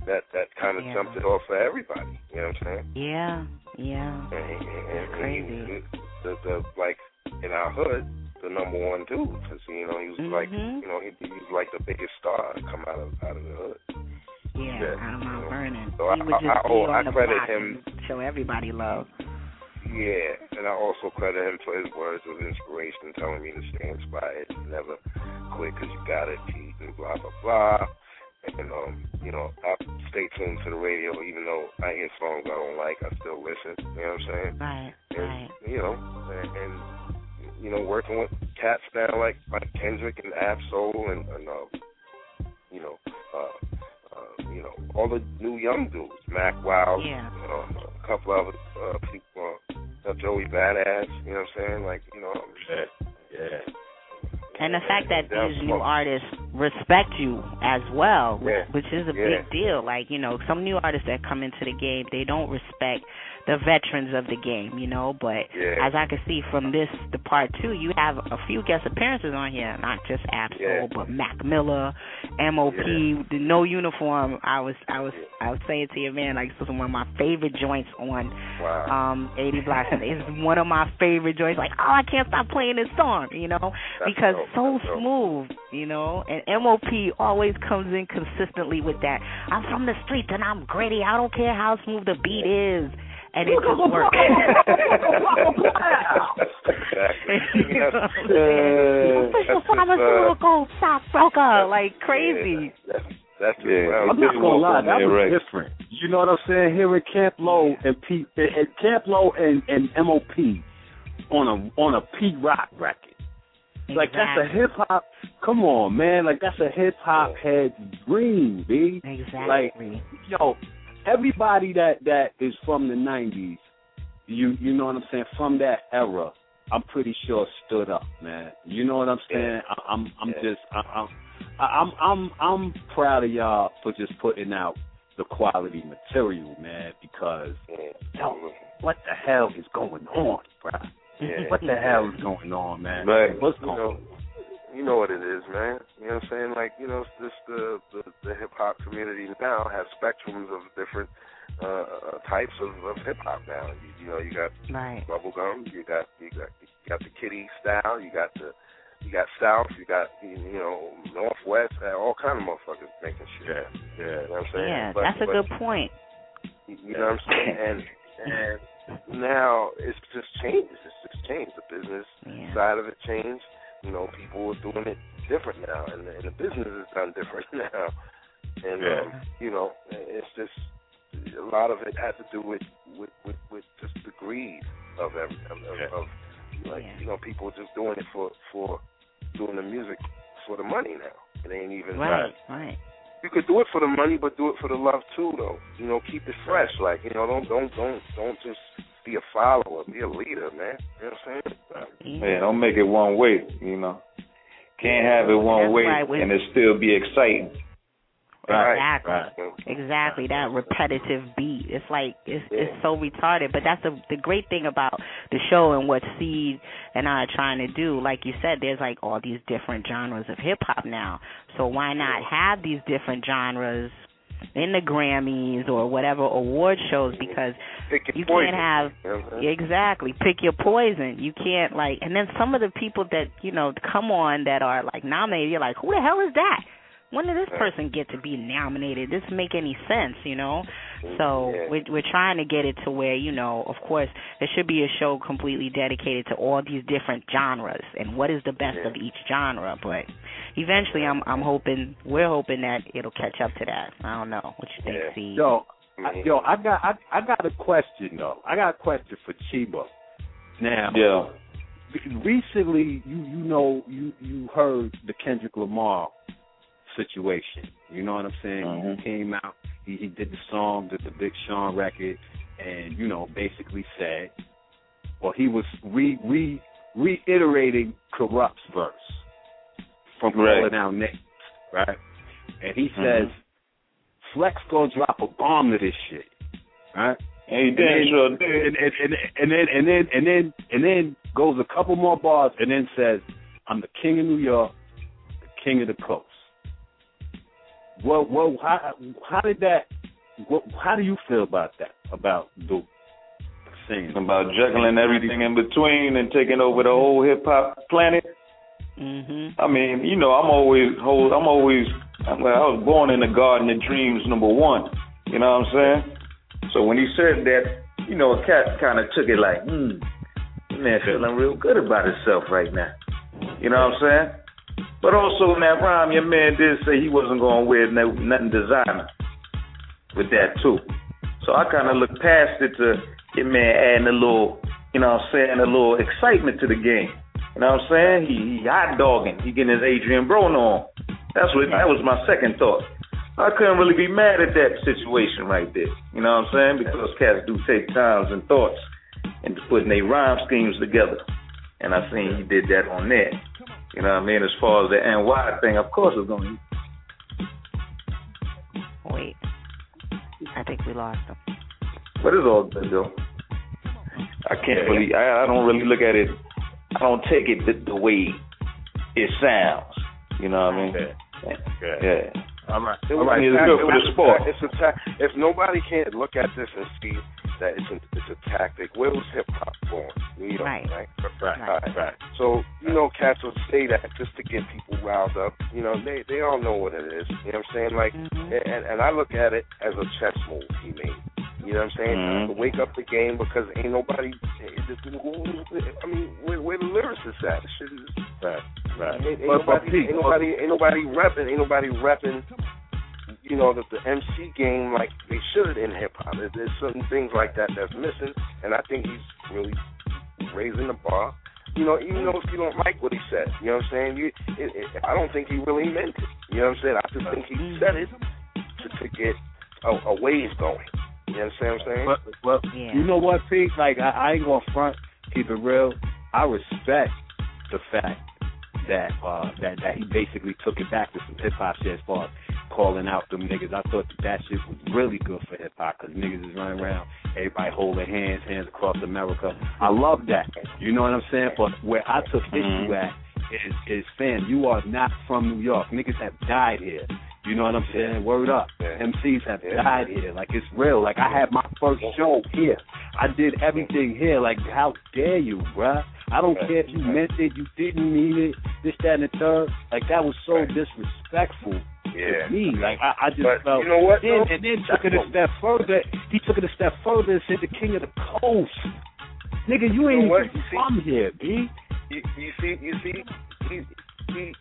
Speaker 11: that that kind of
Speaker 28: Yeah.
Speaker 11: jumped it off for everybody. You know what I'm saying?
Speaker 28: Yeah, yeah.
Speaker 11: And, he- and, and
Speaker 28: crazy.
Speaker 11: He, the, the like in our hood, the number one dude, because you know he was like,
Speaker 28: Mhm.
Speaker 11: you know, he, he was like the biggest star to come out of out of the hood.
Speaker 28: Yeah,
Speaker 11: Yeah,
Speaker 28: out of Mount. Vernon.
Speaker 11: So I-
Speaker 28: would
Speaker 11: I-
Speaker 28: just
Speaker 11: I-
Speaker 28: be
Speaker 11: oh,
Speaker 28: on
Speaker 11: I
Speaker 28: the
Speaker 11: credit
Speaker 28: block
Speaker 11: him-
Speaker 28: and show everybody love.
Speaker 11: Yeah, and I also credit him for his words of inspiration, telling me to stay inspired, and never quit because you got it, Pete, and blah blah blah. And um, you know, I stay tuned to the radio, even though I hear songs I don't like, I still listen. You know what I'm saying?
Speaker 28: Right,
Speaker 11: and,
Speaker 28: right.
Speaker 11: You know, and, and you know, working with cats now like like Kendrick and Ab-Soul and, and um, you know, uh, you know, all the new young dudes, Mac Wild,
Speaker 28: Yeah.
Speaker 11: um, a couple other uh, people, uh, Joey Badass. You know what I'm saying? Like, you know, I'm
Speaker 23: yeah, yeah.
Speaker 28: And the fact that these new artists respect you as well, which,
Speaker 11: Yeah.
Speaker 28: which is a
Speaker 11: Yeah.
Speaker 28: big deal. Like, you know, some new artists that come into the game, they don't respect the veterans of the game, you know, but
Speaker 11: Yeah.
Speaker 28: as I can see from this the part two, you have a few guest appearances on here, not just Ab-Soul,
Speaker 11: Yeah.
Speaker 28: but Mac Miller, MOP, the no uniform. I was I was I was saying to your man, like this is one of my favorite joints on
Speaker 11: Wow.
Speaker 28: um 80 blocks and it's one of my favorite joints like oh i can't stop playing this song you know
Speaker 11: That's
Speaker 28: because
Speaker 11: dope.
Speaker 28: so
Speaker 11: That's dope.
Speaker 28: smooth you know and mop always comes in consistently with that i'm from the streets and i'm gritty i don't care how smooth the beat is and it just works
Speaker 11: exactly.
Speaker 28: You know
Speaker 11: Uh,
Speaker 28: saying?
Speaker 11: that's
Speaker 28: Official
Speaker 11: just, uh,
Speaker 28: pharmaceutical stockbroker, like crazy.
Speaker 11: Yeah, that's, that's just
Speaker 12: Yeah,
Speaker 11: well,
Speaker 23: I'm not gonna lie, that was
Speaker 12: right.
Speaker 23: different. You know what I'm saying? Here at Camp Lo and P and Camp Lo and, and MOP on a on a P Rock record. Like that's a hip hop. Come on, man. Like that's a hip hop head dream, b.
Speaker 28: Exactly.
Speaker 23: Like yo, everybody that that is from the '90s, you you know what I'm saying? From that era, I'm pretty sure stood up, man. You know what I'm saying? I, I'm I'm
Speaker 11: Yeah.
Speaker 23: just I, I'm I'm I'm I'm proud of y'all for just putting out the quality material, man. Because yo, what the hell is going on, bruh?
Speaker 11: Yeah.
Speaker 23: What the hell is going on, man?
Speaker 12: Right.
Speaker 23: What's
Speaker 11: you
Speaker 23: going
Speaker 11: know,
Speaker 23: on?
Speaker 11: You know what it is, man. You know what I'm saying? Like, you know, it's just the the, the hip hop community now has spectrums of different uh, uh types of, of hip hop now. You, you know, you got
Speaker 28: Right.
Speaker 11: bubblegum, you got you got you got the kitty style, you got the you got South, you got you you know Northwest, uh, all kind of motherfuckers making shit.
Speaker 23: Yeah, yeah.
Speaker 11: You know what I'm saying?
Speaker 28: Yeah,
Speaker 11: But-
Speaker 28: that's a
Speaker 11: but-
Speaker 28: good point.
Speaker 11: You know what I'm saying? And and now it's just changed. It's just changed. The business
Speaker 28: Yeah.
Speaker 11: side of it changed. You know, people are doing it different now, and, and the business is done different now. And
Speaker 23: Yeah.
Speaker 11: um, you know, it's just a lot of it had to do with with with, with just the greed of every of, of,
Speaker 23: Yeah.
Speaker 11: of like
Speaker 28: Yeah.
Speaker 11: you know people just doing it for for doing the music for the money now. It ain't even
Speaker 28: Right, right.
Speaker 11: you could do it for the money, but do it for the love too, though. You know, keep it fresh. Like you know, don't don't don't don't just be a follower, be a leader, man. You know what I'm saying?
Speaker 12: Yeah, don't make it one way, you know. Can't have it one
Speaker 28: That's
Speaker 12: way
Speaker 28: right,
Speaker 12: and it still be exciting.
Speaker 23: Right,
Speaker 28: Exactly.
Speaker 23: right.
Speaker 28: Exactly. That repetitive beat. It's like it's
Speaker 11: Yeah.
Speaker 28: it's so retarded. But that's the the great thing about the show and what Seed and I are trying to do. Like you said, there's like all these different genres of hip hop now. So why not have these different genres in the Grammys or whatever award shows because
Speaker 11: Pick your
Speaker 28: you
Speaker 11: poison.
Speaker 28: can't have
Speaker 11: You know what I'm saying?
Speaker 28: Exactly. Pick your poison. You can't like and then some of the people that, you know, come on that are like nominated, you're like, Who the hell is that? When did this person get to be nominated? This make any sense, you know? So
Speaker 11: Yeah.
Speaker 28: we're we're trying to get it to where, you know, of course there should be a show completely dedicated to all these different genres and what is the best
Speaker 11: Yeah.
Speaker 28: of each genre. But eventually I'm I'm hoping we're hoping that it'll catch up to that. I don't know. What you think,
Speaker 11: Yeah.
Speaker 28: C?
Speaker 23: Yo, I, yo, I got I, I got a question though. I got a question for Cheeba. Now,
Speaker 12: Yeah.
Speaker 23: recently you you know you you heard the Kendrick Lamar situation. You know what I'm saying?
Speaker 12: Mhm.
Speaker 23: He came out, he, he did the song, did the Big Sean record, and you know basically said, well, he was re re reiterating Kurupt's verse from
Speaker 12: Right.
Speaker 23: calling out names, right? And he
Speaker 12: Mhm.
Speaker 23: says, Flex gonna drop a bomb to this shit, right? And then. And, and, and, and then and then and then and then goes a couple more bars and then says, "I'm the king of New York, the king of the coast." Well, well, how how did that? What, how do you feel about that? About the saying
Speaker 12: About juggling everything in between and taking over the whole hip hop planet.
Speaker 28: Mhm.
Speaker 12: I mean, you know, I'm always hold. I'm always. I'm, I was born in the Garden of Dreams, number one. You know what I'm saying? So when he said that, you know, a cat kind of took it like, hmm, man, feeling real good about himself right now. You know what I'm saying? But also in that rhyme, your man did say he wasn't going to wear no, nothing designer with that too. So I kind of looked past it to your man adding a little, you know what I'm saying, a little excitement to the game. You know what I'm saying? He, he hot dogging. He getting his Adrien Broner on. That's what that was my second thought. I couldn't really be mad at that situation right there. You know what I'm saying? Because cats do take times and thoughts into putting their rhyme schemes together. And I seen he did that on there. You know what I mean? As far as the NY thing, of course it's gonna
Speaker 28: Wait. I think we lost him.
Speaker 12: but it's all good though. I can't really I, I don't really look at it I don't take it the, the way it sounds. You know what I mean? Yeah.
Speaker 11: All right.
Speaker 12: It was- it's good for the sport.
Speaker 11: It's a ta- if nobody can't look at this and see that it's a, it's a tactic, where was hip hop born? New York,
Speaker 28: Right.
Speaker 11: right? Right. Right. right. So you know, cats will say that just to get people riled up. You know, they they all know what it is. You know what I'm saying? Like, and and I look at it as a chess move he made. You know what I'm saying?
Speaker 12: Mhm.
Speaker 11: To wake up the game because ain't nobody. I mean, where, where the lyricists at? This shit is
Speaker 23: Right, right.
Speaker 11: Ain't, ain't
Speaker 23: But- but
Speaker 11: nobody,
Speaker 23: Pete,
Speaker 11: ain't nobody, ain't nobody repping, ain't nobody repping. You know the, the MC game like they should in hip hop. There- There's certain things like that that's missing, and I think he's really raising the bar. You know, even though if you don't like what he said, you know what I'm saying. You, it, it, I don't think he really meant it. You know what I'm saying. I just think he said it to, to get a, a wave going. You understand what I'm saying?
Speaker 23: But, well, you know what, Pete? Like I, I ain't gonna front, keep it real. I respect the fact that uh that that he basically took it back to some hip hop shit as far as calling out them niggas. I thought that, that shit was really good for hip hop because niggas is running around, everybody holding hands, hands across America. I love that. You know what I'm saying? But where I took issue at is is fam, you are not from New York. Niggas have died here. You know what I'm saying? Word up. MCs have died here. Like it's real. Like I had my first show here. I did everything here. Like how dare you, bruh? I don't care if you meant it, you didn't mean it, this, that, and the third. Like that was so disrespectful
Speaker 11: Yeah.
Speaker 23: to me. Like I, I just
Speaker 11: But
Speaker 23: felt.
Speaker 11: you know what,
Speaker 23: Then, and then took it a step further. He took it a step further and said the king of the coast. Nigga, you ain't
Speaker 11: know what?
Speaker 23: even from here, B.
Speaker 11: You, you see, you see, he, he,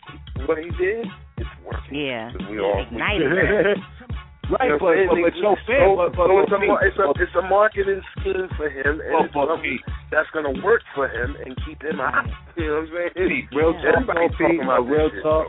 Speaker 11: what he did, it's working.
Speaker 28: Yeah.
Speaker 11: We all we-
Speaker 28: Ignited.
Speaker 23: Right, but, but, but yo,
Speaker 11: So-
Speaker 23: but, but,
Speaker 11: so it's, a, it's, a, it's a marketing scheme for him, and it's something that's going to work for him and keep him hot. Mm. You know what I'm saying?
Speaker 23: Real talk,
Speaker 11: Everybody
Speaker 23: though,
Speaker 11: talking about
Speaker 23: real
Speaker 11: shit,
Speaker 23: talk,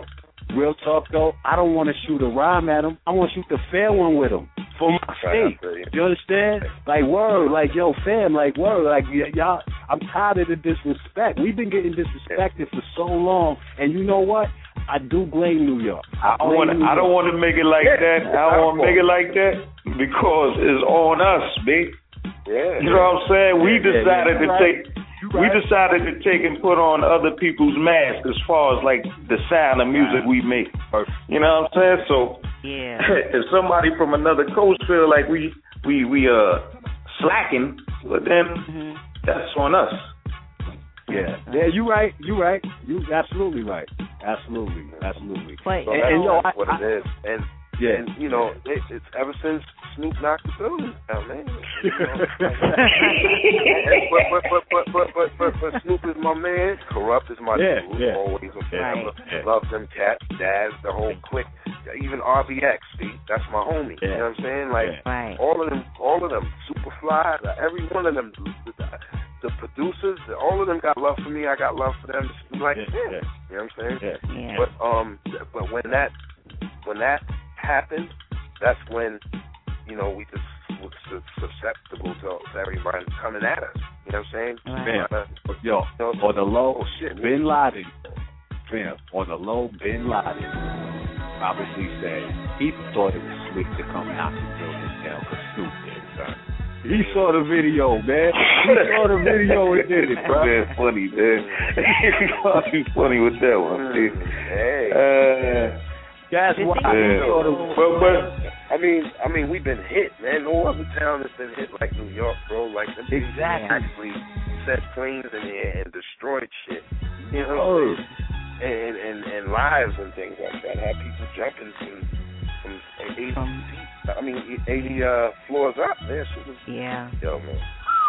Speaker 23: real talk though. I don't want to shoot a rhyme at him. I want to shoot the fair one with him for my sake.
Speaker 11: You.
Speaker 23: You understand? Like word, like yo, fam, like word, like y- y'all. I'm tired of the disrespect. We've been getting disrespected for so long, and you know what? I do blame New York. I,
Speaker 12: I want. I don't want to make it like that. I don't want to make it like that because it's on us, B.
Speaker 11: Yeah.
Speaker 12: You know what I'm saying? We
Speaker 23: Yeah, yeah,
Speaker 12: decided
Speaker 23: yeah.
Speaker 12: to
Speaker 23: You're
Speaker 12: take.
Speaker 23: right.
Speaker 12: We decided to take and put on other people's masks as far as like the sound of music we make. You know what I'm saying? So
Speaker 28: Yeah.
Speaker 12: if somebody from another coast feel like we we we uh slacking, well then
Speaker 28: Mm-hmm.
Speaker 12: that's on us.
Speaker 23: Yeah, yeah, you right, you right, you absolutely right, absolutely, absolutely.
Speaker 28: But
Speaker 11: So
Speaker 23: and,
Speaker 11: that's,
Speaker 23: and yo,
Speaker 11: that's
Speaker 23: I,
Speaker 11: what
Speaker 23: I,
Speaker 11: it is. And
Speaker 23: yeah,
Speaker 11: and you know, it, it's ever since Snoop knocked the building down, man. You know, and- but, but, but, but, but, but, but, but Snoop is my man. Kurupt is my
Speaker 23: Yeah,
Speaker 11: dude.
Speaker 23: yeah.
Speaker 11: Always and forever.
Speaker 23: Right, yeah.
Speaker 11: Love them cats, Daz, the whole clique. Even RBX, see, that's my homie. You know what I'm saying? Like
Speaker 28: Right.
Speaker 11: all of them, all of them, Superfly, every one of them, the, the, the producers, all of them got love for me. I got love for them. It's like,
Speaker 23: Yeah,
Speaker 11: yeah,
Speaker 23: yeah.
Speaker 11: you know what I'm saying?
Speaker 23: yeah,
Speaker 28: Yeah.
Speaker 11: But um, but when that when that happened, that's when you know we just was sus- susceptible to, to everybody coming at us. You know what I'm saying?
Speaker 23: Fam,
Speaker 11: Uh,
Speaker 23: yo,
Speaker 11: you
Speaker 23: on the low,
Speaker 11: oh shit,
Speaker 23: Bin Laden, fam, on the low, Bin Laden obviously said he thought it was slick to come out the building down because Snoop did, son. He saw the video, man. He saw the video and did it, bro.
Speaker 12: Man, funny, man. He's funny with that one. See?
Speaker 11: Hey.
Speaker 12: Uh,
Speaker 23: That's why
Speaker 12: yeah.
Speaker 23: he saw the.
Speaker 12: But, but,
Speaker 11: I mean, I mean, we've been hit, man. No other town has been hit like New York, bro. Like them people
Speaker 23: Exactly.
Speaker 11: actually set planes in the air and destroyed shit. You know,
Speaker 23: Oh.
Speaker 11: and and and lives and things like that. Had people jumping from from eighty feet. I mean, eighty uh, floors up. Man, shit was
Speaker 28: Yeah.
Speaker 11: yo, man.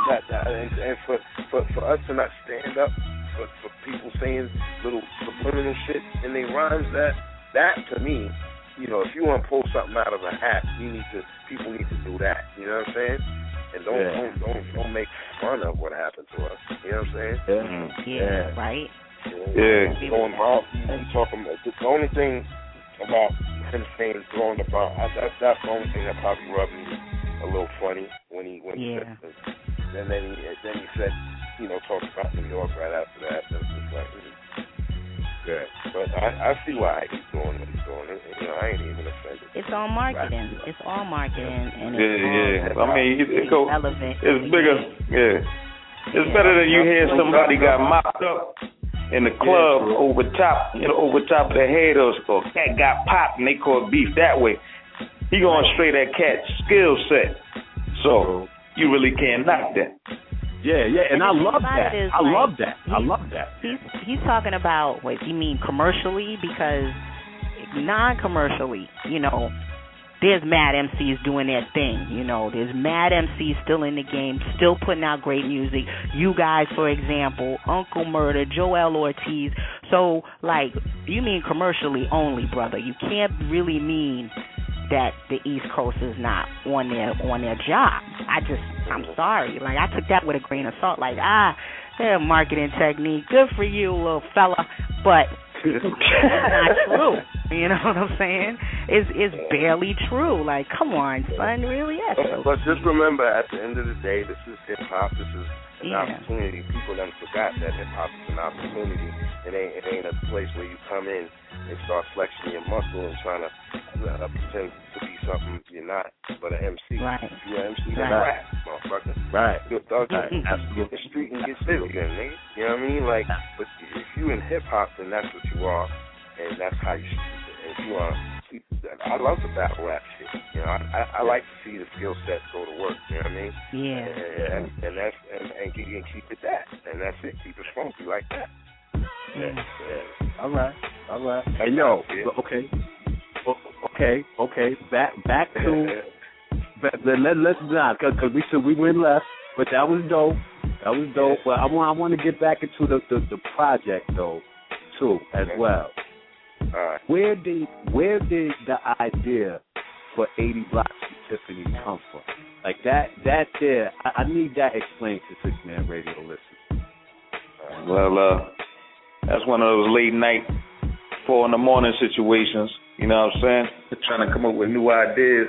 Speaker 11: That, that, and, and for, for for us to not stand up for, for people saying little subliminal shit in their rhymes, that that to me, you know, if you want to pull something out of a hat, you need to people need to do that. You know what I'm saying? And don't
Speaker 23: Yeah.
Speaker 11: don't don't don't make fun of what happened to us. You know what I'm saying?
Speaker 23: Yeah.
Speaker 12: mm,
Speaker 28: Yeah. Right.
Speaker 11: You know,
Speaker 12: Yeah.
Speaker 11: Going bomb. You talking about the only thing about him saying throwing the bomb. I, that's that's the only thing that probably rubbed me a little funny when he when he
Speaker 28: Yeah.
Speaker 11: said this. And then he then he said, you know, talked about New York right after that. And it's just like. Yeah. But I I see why he's doing what he's doing. You know, I ain't even offended.
Speaker 28: It's all marketing. It's all marketing, and
Speaker 12: yeah,
Speaker 28: it's
Speaker 12: yeah.
Speaker 28: all
Speaker 12: I mean, it, go,
Speaker 28: relevant.
Speaker 12: it's bigger. Yeah. It's better than you hear somebody got mopped up in the club over top, you know, over top of the head or or cat got popped and they call it beef that way. He going straight at cat's skill set. So you really can't knock that.
Speaker 23: Yeah, yeah, and I
Speaker 28: the thing
Speaker 23: love that. I
Speaker 28: like,
Speaker 23: love that. I love that.
Speaker 28: He's he's talking about what you mean commercially because non-commercially, you know, there's mad MCs doing their thing. You know, there's mad MCs still in the game, still putting out great music. You guys, for example, Uncle Murder, Joel Ortiz. So, like, you mean commercially only, brother. You can't really mean that the East Coast is not on their on their job. I just I'm sorry. Like I took that with a grain of salt. Like ah, their marketing technique, good for you, little fella. But it's not true. You know what I'm saying? It's it's barely true. Like come on, son, really? Yes.
Speaker 11: But, but just remember, at the end of the day, this is hip hop. This is an
Speaker 28: Yeah.
Speaker 11: opportunity. People done forgot that hip hop is an opportunity. It ain't it ain't a place where you come in and start flexing your muscle and trying to uh, pretend to be something you're not, but an MC.
Speaker 28: Right.
Speaker 11: If you're an MC, then
Speaker 28: Right.
Speaker 11: rap, motherfucker.
Speaker 23: Right.
Speaker 11: You're a thug.
Speaker 23: Right.
Speaker 11: Get the street and get civil, then, nigga. You know what I mean? Like, but if you in hip hop, then that's what you are, and that's how you should. If you are, I love the battle rap shit. You know, I, I, I like to see the skill set go to work. You know what I mean?
Speaker 28: Yeah.
Speaker 11: And, and, and that's and, and, keep- and keep it that, and that's it. Keep it funky like that.
Speaker 23: Yeah. All right. All right. Hey, yo. Okay. O- Okay. Okay. Back. Back to. But let, let, let's not, cause, 'cause we said we went left, but that was dope. That was dope. But I want I want to get back into the, the the project though, too as well. Where did where did the idea for 80 blocks of Tiffany come from? Like that that there, I, I need that explained to Sixth Man Radio listeners.
Speaker 12: Well, uh, that's one of those late night, four in the morning situations. You know what I'm saying? Trying to come up with new ideas,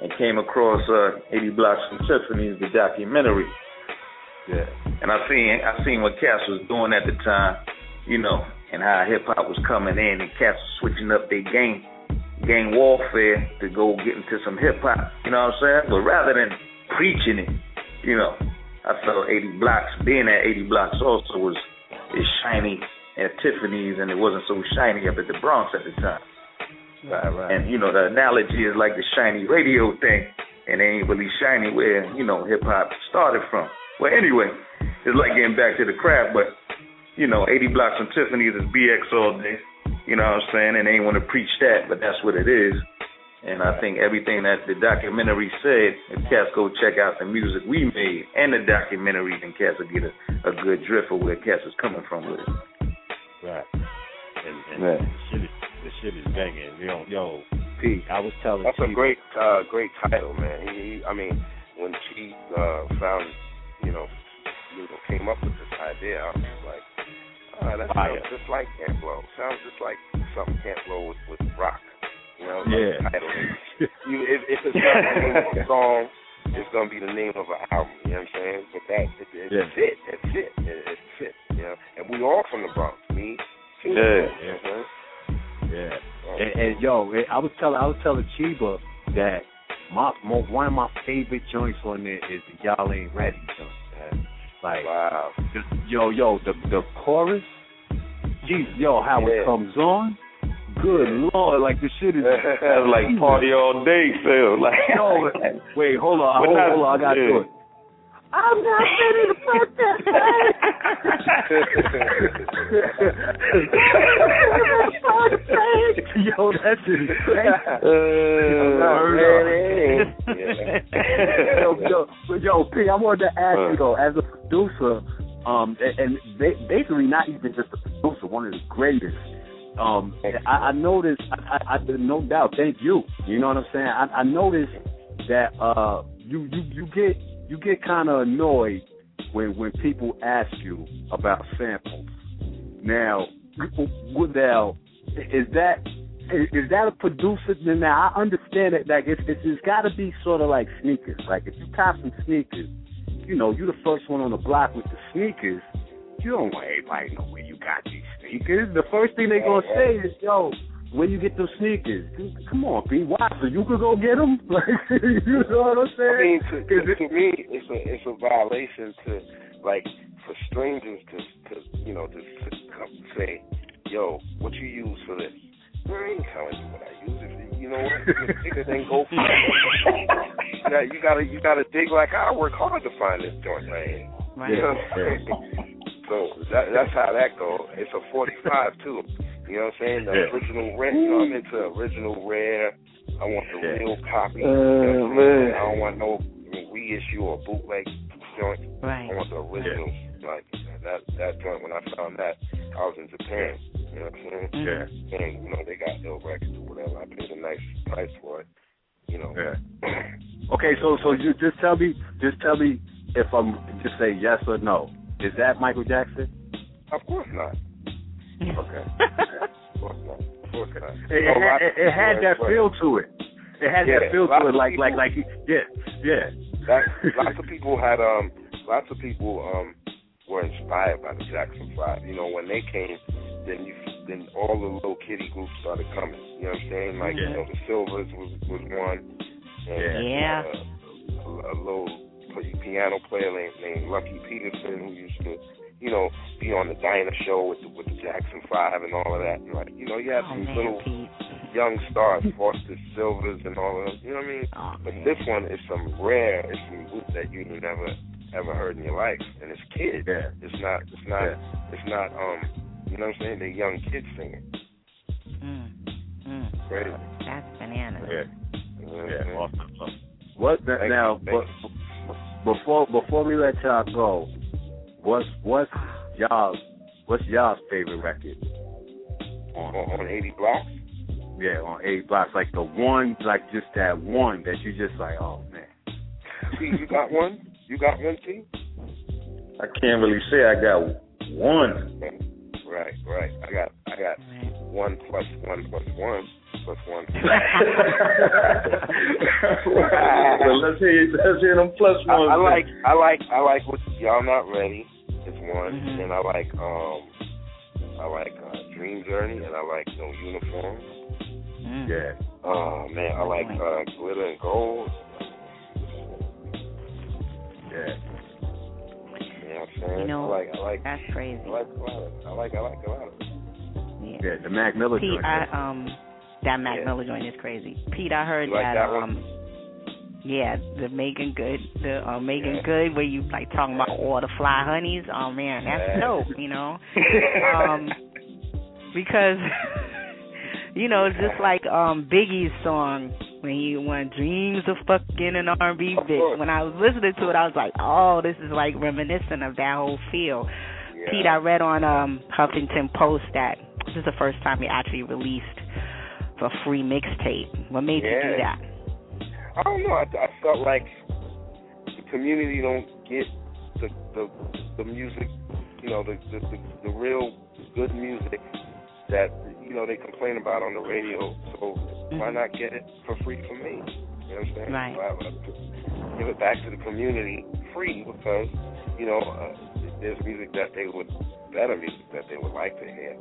Speaker 12: and came across uh, 80 Blocks from Tiffany's, the documentary.
Speaker 23: Yeah.
Speaker 12: And I seen I seen what Cass was doing at the time, you know, and how hip hop was coming in, and Cass was switching up their game, gang warfare to go get into some hip hop. You know what I'm saying? But rather than preaching it, you know, I felt 80 Blocks being at 80 Blocks also was is shiny at Tiffany's, and it wasn't so shiny up at the Bronx at the time.
Speaker 23: Right, right.
Speaker 12: And you know, the analogy is like the shiny radio thing, and it ain't really shiny where you know hip hop started from. Well, anyway, it's like getting back to the craft, but you know, 80 blocks from Tiffany's is BX all day. You know what I'm saying? And they ain't want to preach that, but that's what it is. And I think everything that the documentary said, if cats go check out the music we made and the documentary, then cats will get a, a good drift of where cats is coming from with it.
Speaker 23: Right. And, and
Speaker 12: Yeah.
Speaker 23: the shit is the shit is banging. Yo, yo, P. I was telling
Speaker 11: That's a
Speaker 23: T-
Speaker 11: great, uh, great title, man. He, he I mean, when she uh, found, you know, you know, came up with this idea, I was like, oh, that
Speaker 23: Fire.
Speaker 11: sounds just like Camp Lo. Sounds just like something Camp Lo with, with rock. You know,
Speaker 23: Yeah.
Speaker 11: like you, if, if it's not the name of a song, it's gonna be the name of an album. You know what I'm saying? But that it, it
Speaker 23: Yeah.
Speaker 11: fit. It fit. It, it fit. You know, and we all from the Bronx. Me, too.
Speaker 12: Yeah.
Speaker 11: You know what I'm?
Speaker 23: Yeah. And, and yo, eh, I was telling I was telling Cheeba that my, my one of my favorite joints on there is the Y'all Ain't Ready joint, man. Like,
Speaker 11: wow.
Speaker 23: yo, yo, the the chorus, geez, yo, how
Speaker 11: Yeah.
Speaker 23: it comes on. Good lord, like the shit is
Speaker 12: like party all day, Phil. Like,
Speaker 23: Yo, wait, hold on, hold,
Speaker 12: not-
Speaker 23: hold on, I got to
Speaker 12: yeah.
Speaker 23: do it. I'm not ready to fuck that Yo, that's it. yo, yo, but yo, P, I wanted to ask you though, as a producer, um, and, and ba- basically not even just a producer, one of the greatest. Um, I, I noticed, I, I, I, no doubt, thank you. You know what I'm saying? I, I noticed that uh, you, you, you get, you get kind of annoyed when when people ask you about samples. Now, now is that is, is that a producer? Now I understand it. Like it's it's, it's got to be sort of like sneakers. Like if you cop some sneakers, you know you're the first one on the block with the sneakers. You don't want everybody to know where you got these sneakers. The first thing they gonna say is, "Yo, where you get those sneakers?" Come on, be? So you could go get them? Like you know what I'm saying?
Speaker 11: I mean, to, to, to me, it's a it's a violation to like for strangers to to you know to s- come say, "Yo, what you use for this?" I ain't telling you what I use. If you, you know what, nigga, then go for it. Yeah, you gotta you gotta dig like I work hard to find this joint right here.
Speaker 28: Right.
Speaker 11: You know what I'm saying? So that, that's how that goes. It's a 45 too. You know what I'm saying? The
Speaker 12: Yeah.
Speaker 11: original rare. You know, I'm into original rare. I want the
Speaker 12: Yeah.
Speaker 11: real copy.
Speaker 12: Uh,
Speaker 11: You know I'm
Speaker 12: man.
Speaker 11: I don't want no reissue or bootleg joint.
Speaker 28: Right.
Speaker 11: I want the original. Like that that joint. When I found that, I was in Japan. You know what I'm saying?
Speaker 23: Yeah.
Speaker 11: And you know they got ill records or whatever. I paid a nice price for it. You know.
Speaker 23: Yeah. Okay, so so you just tell me, just tell me if I'm just say yes or no. Is that Michael Jackson?
Speaker 11: Of course not.
Speaker 23: Okay.
Speaker 11: Of course not. Of course not.
Speaker 23: It, it,
Speaker 11: lots
Speaker 23: it, it had that feel to it. It had
Speaker 11: Yeah,
Speaker 23: that feel to it, like like like yeah, yeah.
Speaker 11: That, lots of people had um lots of people um were inspired by the Jackson Five. You know, when they came, then you then all the little kitty groups started coming. You know what I'm saying? Like you know, the Sylvers was was one. And,
Speaker 28: Yeah.
Speaker 11: Uh, a, a little piano player named, named Lucky Peterson who used to, you know, be on the Diner Show with the with the Jackson Five and all of that. And like, you know, you had
Speaker 28: Oh
Speaker 11: these
Speaker 28: man,
Speaker 11: little
Speaker 28: Pete.
Speaker 11: young stars, Foster Sylvers and all of them. You know what I mean?
Speaker 28: Oh,
Speaker 11: But
Speaker 28: man.
Speaker 11: this one is some rare, it's some group that you never ever heard in your life, and it's kids.
Speaker 23: Yeah.
Speaker 11: It's not, it's not,
Speaker 23: Yeah.
Speaker 11: it's not. Um, you know what I'm saying? They're young kids singing.
Speaker 28: Mm. Mm.
Speaker 11: Crazy.
Speaker 28: That's bananas.
Speaker 23: Yeah.
Speaker 11: What
Speaker 23: Yeah.
Speaker 11: saying?
Speaker 23: Awesome. What the, now?
Speaker 11: you, thank
Speaker 23: But, before before we let y'all go, what's what's y'all what's y'all's favorite record?
Speaker 11: On, on 80 blocks.
Speaker 23: Yeah, on 80 blocks, like the one, like just that one that you just like, oh man.
Speaker 11: T, you got one? You got one, T?
Speaker 12: I can't really say I got one.
Speaker 11: Right, right. I got, I got one plus one plus one plus one.
Speaker 12: well, let's hear let's hear them plus
Speaker 11: I,
Speaker 12: ones.
Speaker 11: I like I like I like what y'all not ready. It's one,
Speaker 28: Mhm.
Speaker 11: and I like um I like uh, Dream Journey, and I like No Uniform.
Speaker 28: Mm.
Speaker 23: Yeah.
Speaker 11: Oh man, I like uh, Glitter and Gold.
Speaker 23: Yeah.
Speaker 11: You know what I'm saying?
Speaker 28: You know,
Speaker 11: I like I like
Speaker 28: That's crazy.
Speaker 11: I like a lot of I like I like a lot of it.
Speaker 28: Yeah.
Speaker 23: Yeah, the Mac Miller
Speaker 28: Pete,
Speaker 23: joint.
Speaker 28: I um that Mac
Speaker 11: Yeah.
Speaker 28: Miller joint is crazy. Pete, I heard
Speaker 11: You like
Speaker 28: that,
Speaker 11: that one?
Speaker 28: um yeah, the Meagan Good the uh Megan
Speaker 11: Yeah.
Speaker 28: Good where you like talking about all the fly honeys. Oh man, that's
Speaker 11: Yeah.
Speaker 28: dope, you know. um because you know, it's just like um Biggie's song when he won Dreams of Fucking an R and B bitch. When I was listening to it I was like, Oh, this is like reminiscent of that whole feel.
Speaker 11: Yeah.
Speaker 28: Pete, I read on um Huffington Post that this is the first time he actually released a free mixtape. What made you do that?
Speaker 11: I don't know. I, I felt like the community don't get the the the music, you know, the the the, the real good music that you know they complain about on the radio. So why
Speaker 28: Mhm.
Speaker 11: not get it for free from me? You know what I'm saying?
Speaker 28: Right.
Speaker 11: So I, I give it back to the community free because you know uh, there's music that they would better music that they would like to hear.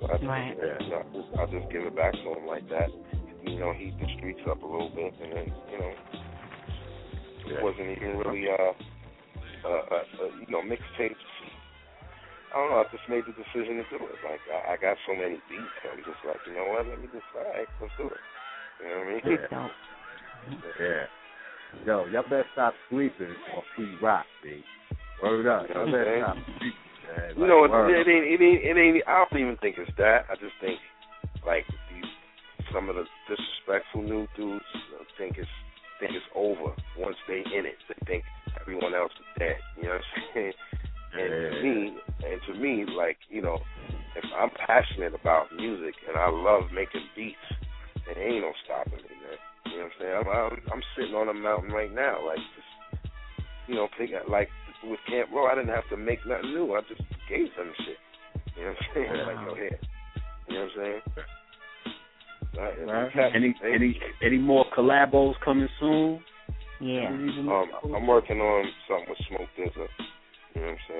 Speaker 11: So I just,
Speaker 28: Right.
Speaker 11: you know, I'll just give it back to them like that. you know, heat the streets up a little bit, and then you know,
Speaker 23: Yeah.
Speaker 11: it wasn't even really uh, uh, uh, uh you know, mixtapes. I don't know. I just made the decision to do it. Like I, I got so many beats, I'm just like, you know what? Let me just, all right, let's do it. You know what I mean?
Speaker 23: Yeah. Yeah. Yo, y'all better stop sleeping on P Rock, B. Word up.
Speaker 11: You
Speaker 23: Y'all
Speaker 11: know what
Speaker 23: better stop sleeping. man.
Speaker 11: You know, it, it ain't, it ain't, it ain't. I don't even think it's that. I just think, like these, some of the disrespectful new dudes uh, think it's think it's over once they in it. They think everyone else is dead. You know what I'm saying? And to me, and to me, like you know, if I'm passionate about music and I love making beats, it ain't no stopping me, man. You know what I'm saying? I'm, I'm, I'm sitting on a mountain right now, like just, you know, pick like with Camp Lo, I didn't have to make nothing new. I just gave them shit. You know what I'm saying?
Speaker 23: Yeah.
Speaker 11: Like, yo, here. You know what I'm saying? Right.
Speaker 23: Right. Any any any more collabos coming soon?
Speaker 28: Yeah.
Speaker 11: Um, I'm working on something with Smoke DZA.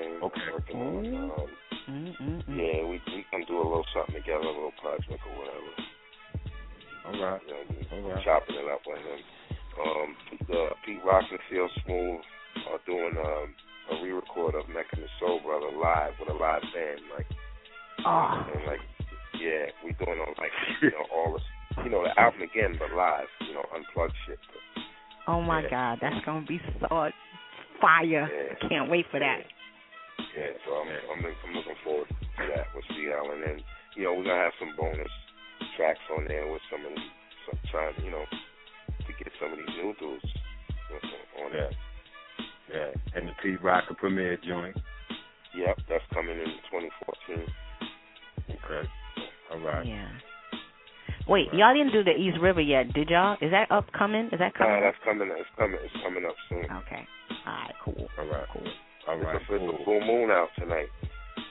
Speaker 11: You know what I'm?
Speaker 23: Okay.
Speaker 11: Working on, um,
Speaker 28: Mm-mm-mm.
Speaker 11: yeah, we we can do a little something together, a little project or whatever.
Speaker 23: All right.
Speaker 11: You know,
Speaker 23: All right.
Speaker 11: chopping it up with him. Um, the Pete Rock and CL Smooth are doing um, a re-record of Mecca and the Soul Brother live with a live band, like,
Speaker 28: Oh.
Speaker 11: and like, yeah, we doing on like, you know, all this, you know, the album again, but live, you know, unplugged shit. But,
Speaker 28: Oh my
Speaker 11: Yeah.
Speaker 28: God, that's gonna be so fire.
Speaker 11: Yeah.
Speaker 28: Can't wait for that.
Speaker 11: Yeah, so I'm, I'm, I'm looking forward to that with CL, and you know, we're gonna have some bonus tracks on there with some of these, some trying, you know, to get some of these new dudes on
Speaker 23: Yeah.
Speaker 11: there.
Speaker 23: Yeah. And the P Rock premiere joint.
Speaker 11: Yep, that's coming in 2014.
Speaker 23: Okay. All right.
Speaker 28: Yeah. Wait, y'all didn't do the East River yet, did y'all? Is that upcoming? Is that
Speaker 11: Nah,
Speaker 28: coming?
Speaker 11: that's coming. It's coming. It's coming up soon.
Speaker 28: Okay. All right, cool.
Speaker 23: All right.
Speaker 28: Cool.
Speaker 23: All right.
Speaker 11: It's a, it's
Speaker 23: Cool.
Speaker 11: a full moon out tonight.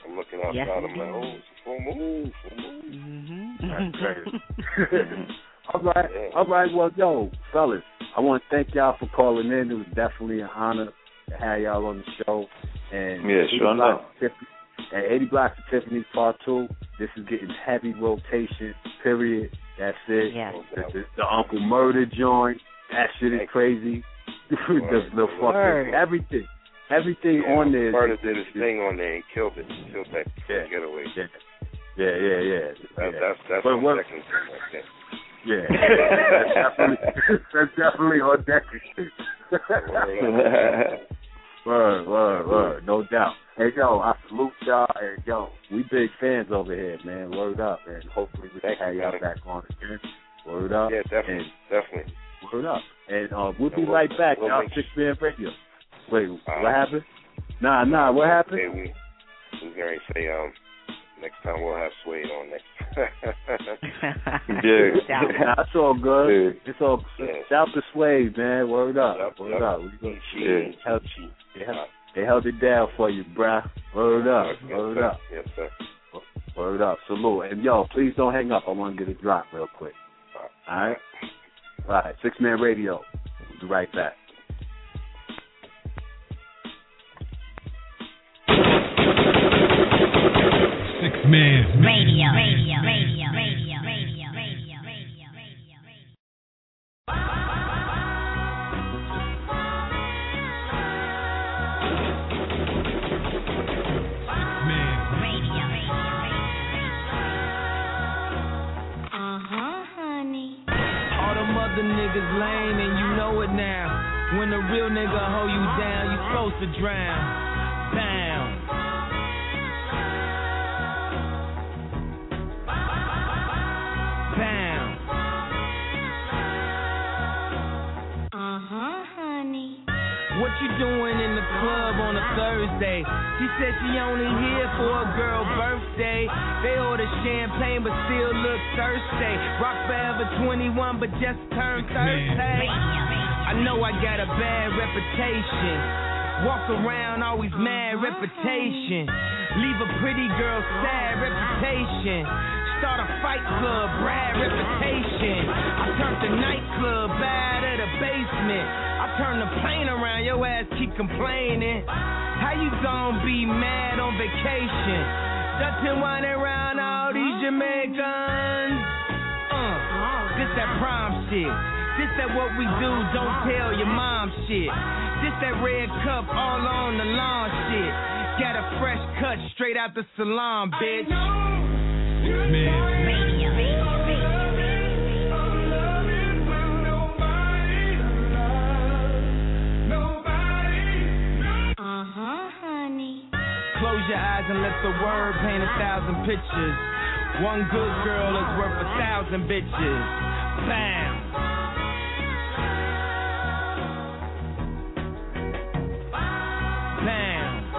Speaker 11: I'm looking outside.
Speaker 28: Yes,
Speaker 11: I'm like, oh, it's a full moon. Full moon.
Speaker 28: Mm-hmm.
Speaker 23: That's crazy. All right, all right. Well, yo, fellas, I want to thank y'all for calling in. It was definitely an honor to have y'all on the show. And
Speaker 12: Yeah, sure
Speaker 23: Blocks of Tiffany- And 80 Blocks of Tiffany Part 2, this is getting heavy rotation, period. That's it.
Speaker 28: Yes.
Speaker 23: The, the, the Uncle Murder joint, that shit is crazy. the, the fucking, everything. Everything
Speaker 11: Yeah,
Speaker 23: on there.
Speaker 11: Murder did his thing on there. He killed it. Killed that
Speaker 23: Yeah.
Speaker 11: getaway.
Speaker 23: Yeah. Yeah, yeah, yeah.
Speaker 11: That,
Speaker 23: yeah.
Speaker 11: That's that's
Speaker 23: But
Speaker 11: on
Speaker 23: what-
Speaker 11: second there.
Speaker 23: Yeah, that's definitely that's definitely on deck. word, word, word, no doubt. Hey yo, I salute y'all, and yo, we big fans over here, man. Word up, and hopefully we can
Speaker 11: Thank
Speaker 23: have y'all
Speaker 11: man.
Speaker 23: back on again. Word up,
Speaker 11: Yeah, definitely, definitely.
Speaker 23: and word up, and uh, we'll be right back. y'all six man radio. Wait,
Speaker 11: Uh,
Speaker 23: what happened? Nah, nah, what happened?
Speaker 11: Okay, we we going to say um next time we'll have Suede on next.
Speaker 12: Yeah.
Speaker 23: Nah, it's all good. It's all
Speaker 11: Yeah.
Speaker 23: shout to Sway, man. Word up,
Speaker 11: Yup,
Speaker 23: word
Speaker 11: yup.
Speaker 23: up. We gonna-
Speaker 11: Yeah.
Speaker 23: they held, they, held, they held it down for you, bruh. Word up,
Speaker 11: Yes,
Speaker 23: word
Speaker 11: sir.
Speaker 23: up,
Speaker 11: Yes, sir.
Speaker 23: word up. Salute, and yo, please don't hang up. I want to get a drop real quick. All right, all right. Sixth Man Radio. We'll be right back.
Speaker 29: Man.
Speaker 3: Radio, radio, radio, radio, radio, radio, radio, radio, radio. Radio, radio,
Speaker 15: Uh-huh, honey.
Speaker 20: All them other niggas lame and you know it now. When a real nigga hold you down, you supposed to drown. Down. Down. Thursday? She said she only here for a girl birthday. They order champagne but still look thirsty. Rock forever 21 but just turned Thursday. I know I got a bad reputation. Walk around always mad reputation. Leave a pretty girl sad reputation. Start a fight club, Brad reputation. I turned the nightclub bad at the basement. I turn the plane around, your ass keep complaining. How you gon' be mad on vacation? Dutton whining around all these Jamaicans. Uh. This that prom shit. This that what we do, don't tell your mom shit. This that red cup all on the lawn shit. Got a fresh cut straight out the salon, bitch.
Speaker 22: Uh-huh,
Speaker 20: Close your eyes and let the word paint a thousand pictures. One good girl is worth a thousand bitches. Bam. Bam.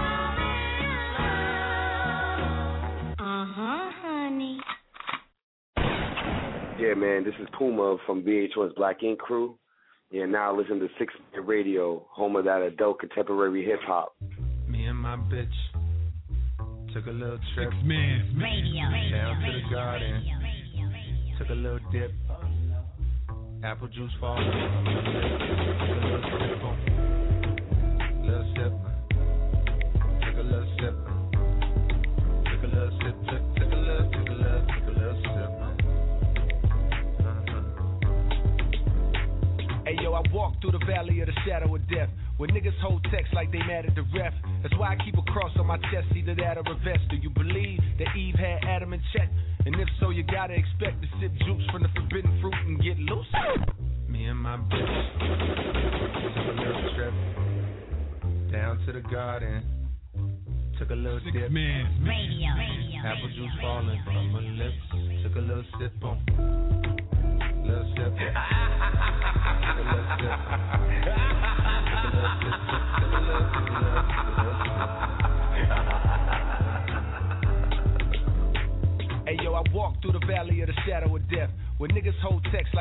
Speaker 22: Uh-huh, honey.
Speaker 30: Yeah, man, this is Puma from VH1's Black Ink Crew. Yeah, now listen to Sixth Man Radio, home of that adult contemporary hip hop.
Speaker 25: Me and my bitch took a little trip
Speaker 3: Six man.
Speaker 31: Radio.
Speaker 25: down to the garden. Took a little dip. Apple juice falling from my lips. Took a little sip. Little sip. Took a little sip. Took a little sip. Took, took a little, took a little, took a little sip.
Speaker 5: Hey yo, I walk through the valley of the shadow of death. Where niggas hold text like they mad at the ref. That's why I keep a cross on my chest, either that or a vest. Do you believe that Eve had Adam in check? And if so, you gotta expect to sip juice from the forbidden fruit and get loose.
Speaker 25: Me and my bitch took a little trip down to the garden. Took a little
Speaker 3: Six
Speaker 25: dip.
Speaker 3: man.
Speaker 31: Radio. Radio.
Speaker 25: Apple juice falling from her lips. Took a little sip on. Little sip.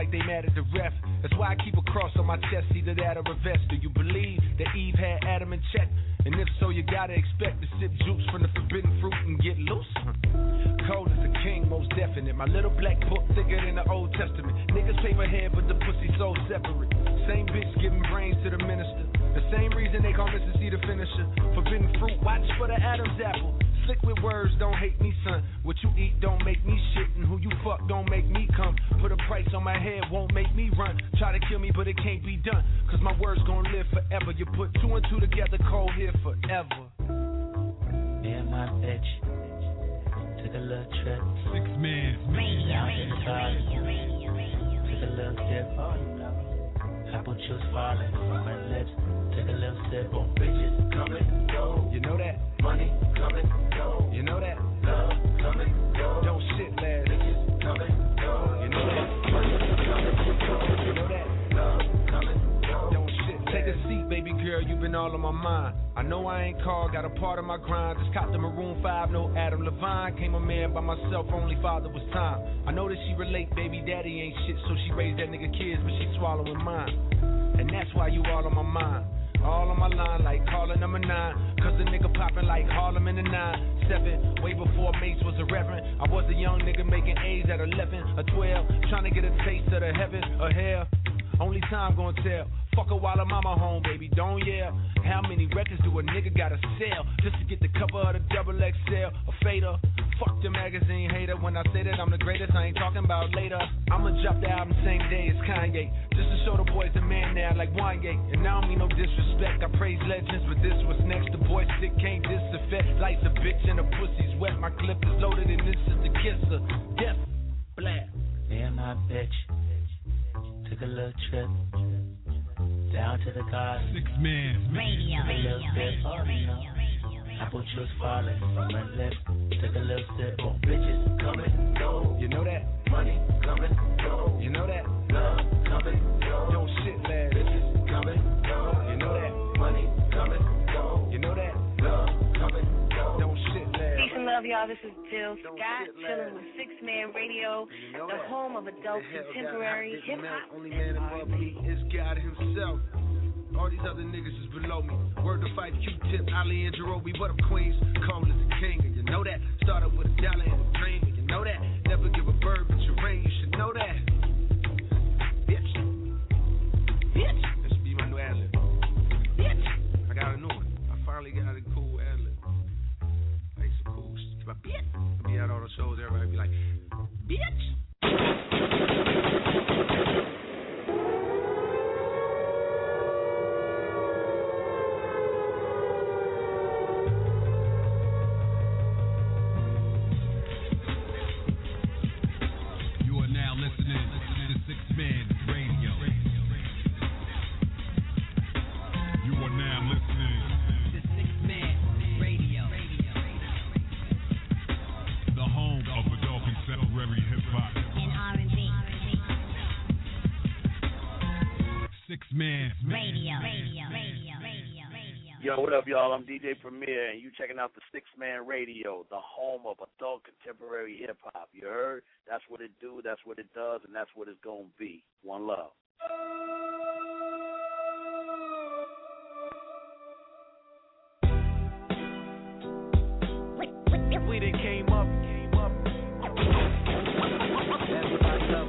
Speaker 5: Like they mad at the ref. That's why I keep a cross on my chest, either that or a vest. Do you believe that Eve had Adam in check? And if so, you gotta expect to sip juice from the forbidden fruit and get loose. Cold as a king, most definite. My little black book thicker than the Old Testament. Niggas paper head, but the pussy so separate. Same bitch giving brains to the minister. The same reason they call Mrs. C the finisher. Forbidden fruit, watch for the Adam's apple. Slick with words, don't hate me, son. What you eat don't make me shit, and who you fuck don't make me my head, won't make me run. Try to kill me, but it can't be done. Cause my words gon' live forever. You put two and two together, cold here forever.
Speaker 25: Me and my bitch took a little trip
Speaker 3: Six man.
Speaker 31: Radio.
Speaker 25: down to the.
Speaker 31: Radio. Radio.
Speaker 25: Took a little dip. Apple juice falling from her lips. Took a little sip on bitches coming, go.
Speaker 5: You know that?
Speaker 25: Money coming, go.
Speaker 5: You know that?
Speaker 25: Love
Speaker 5: baby girl. You've been all on my mind. I know I ain't called, got a part of my grind. Just caught the Maroon 5, no Adam Levine. Came a man by myself, only father was time. I know that she relate, baby daddy ain't shit, so she raised that nigga kids, but she swallowing mine. And that's why you all on my mind. All on my line, like calling number nine. Cause the nigga popping like Harlem in the nine. Seven, way before Mace was a reverend. I was a young nigga making A's at 11 or 12. Trying to get a taste of the heaven or hell. Only time gonna tell. Fuck her while her mama home, baby, don't yell. How many records do a nigga gotta sell just to get the cover of the double XL? A fader. Fuck the magazine hater. When I say that I'm the greatest, I ain't talking about later. I'ma drop the album same day as Kanye. Just to show the boys the man now, like Wanye. And now I don't mean no disrespect. I praise legends, but this was next. The boy stick can't disaffect. Life's a bitch and the pussy's wet. My clip is loaded and this is the kisser. Death, black.
Speaker 25: And my bitch took a little trip down to the garden.
Speaker 3: Six man.
Speaker 31: Radio.
Speaker 25: Took
Speaker 31: Radio. Radio. Radio.
Speaker 25: apple juice falling from her lips. Took a little sip on bitches coming, go.
Speaker 5: You know that?
Speaker 25: Money coming, go.
Speaker 5: You know that?
Speaker 25: Love coming, go.
Speaker 5: Don't
Speaker 25: love,
Speaker 15: y'all. This is Jill Scott, chilling with Sixth Man Radio, the home of adult contemporary hip hop.
Speaker 5: Only man above me is God Himself. All these other niggas is below me. Word to Phife Q-Tip, Ali and Jarobi, what up, Queens? Cole is the king, and you know that. Started with a dollar and a dream, and you know that. Never give a bird but your rain, you should know that. Bitch. Bitch. This should be my new ad. Bitch. I got a new one. I finally got a cool shit. Bitch. Be at all the shows, everybody be like, bitch.
Speaker 32: Up, y'all? I'm DJ Premier, and you checking out the Sixth Man Radio, the home of adult contemporary hip hop. You heard? That's what it do. That's what it does, and that's what it's gonna be. One love.
Speaker 20: We done came up, came up. Everybody up.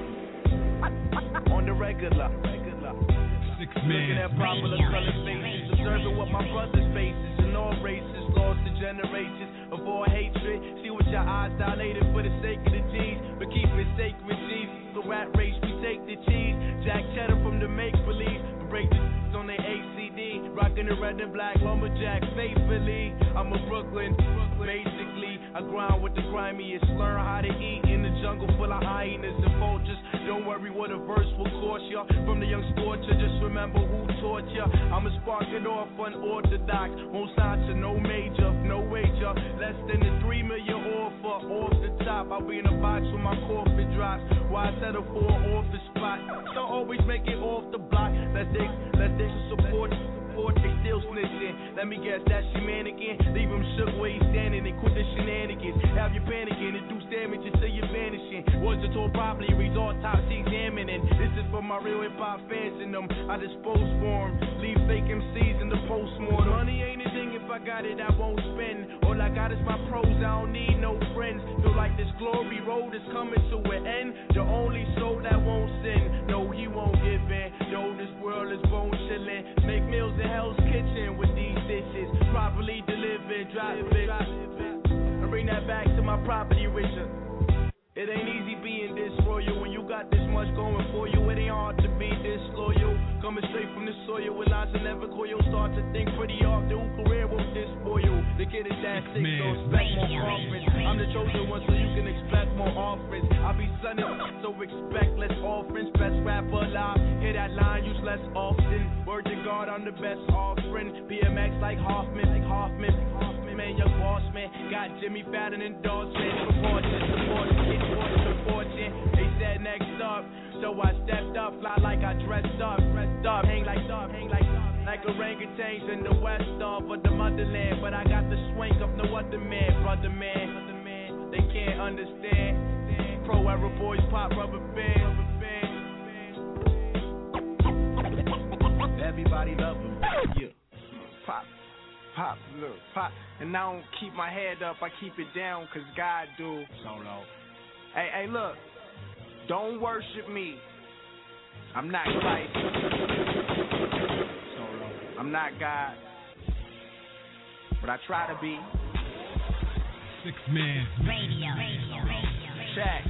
Speaker 20: On the regular, regular.
Speaker 2: Six
Speaker 20: Looking at popular color faces, observing what my brothers faces in all races, lost to generations of all hatred. See what your eyes dilated for the sake of the G's, but keep it sacred, Jesus. The rat race, we take the cheese. Jack cheddar from the make believe, break the on the ACD. Rocking the red and black lumberjack faithfully. I'm a Brooklyn, basically. I grind with the grimiest, learn how to eat in jungle full of hyenas and vultures. Don't worry what a verse will cost ya. From the young scorcher, just remember who taught ya. I'ma spark it off unorthodox. Won't sign to no major, no wager. Less than the three million offer off the top. I'll be in a box when my coffin drops. Why settle for an office spot? Don't always make it off the block. Let's dig, let's dig some support. Support, they still snitching. Let me guess, that's your mannequin. Leave him shook where he's standing and quit the shenanigans. Have you panicking, induce damage until you're vanishing. Was it told properly, reads autopsy examining. This is for my real hip hop fans and them. I dispose for 'em. Leave fake MCs in the postmortem. Money ain't a thing if I got it, I won't spend. All I got is my pros, I don't need no friends. Feel like this glory road is coming to an end. The only soul that won't sin, no, he won't give in. Yo, this world is bone chillin'. Make meals in Hell's Kitchen with these dishes. Properly delivered, drop it. And bring that back to my property, Richard. Coming straight from the soil with lines that never coil. Start to think pretty often. Who career won't this spoil? The kid is that sick, so expect more offerings. I'm the chosen one, so you can expect more offerings. I'll be sunny, so expect less offerings. Best rapper alive. Hear that line use less often. Word to God, I'm the best offering. BMX like Hoffman, like Hoffman. Hoffman, man, young boss man. Got Jimmy Fallon endorsement. Proportion, support, get fortune, fortune. They said next up. So I stepped up, fly like I dressed up, dressed up, hang like up, hang like up. Like orangutans in the west of the motherland. But I got the swing of no other man, brother man. They can't understand. Pro era boys pop rubber band. Everybody love them. Yeah. Pop, pop, look, pop. And I don't keep my head up, I keep it down, cause God do. Solo. Hey, hey, look. Don't worship me. I'm not Christ. I'm not God. But I try to be.
Speaker 2: Sixth Man
Speaker 3: Radio. Radio. Radio.
Speaker 20: Check.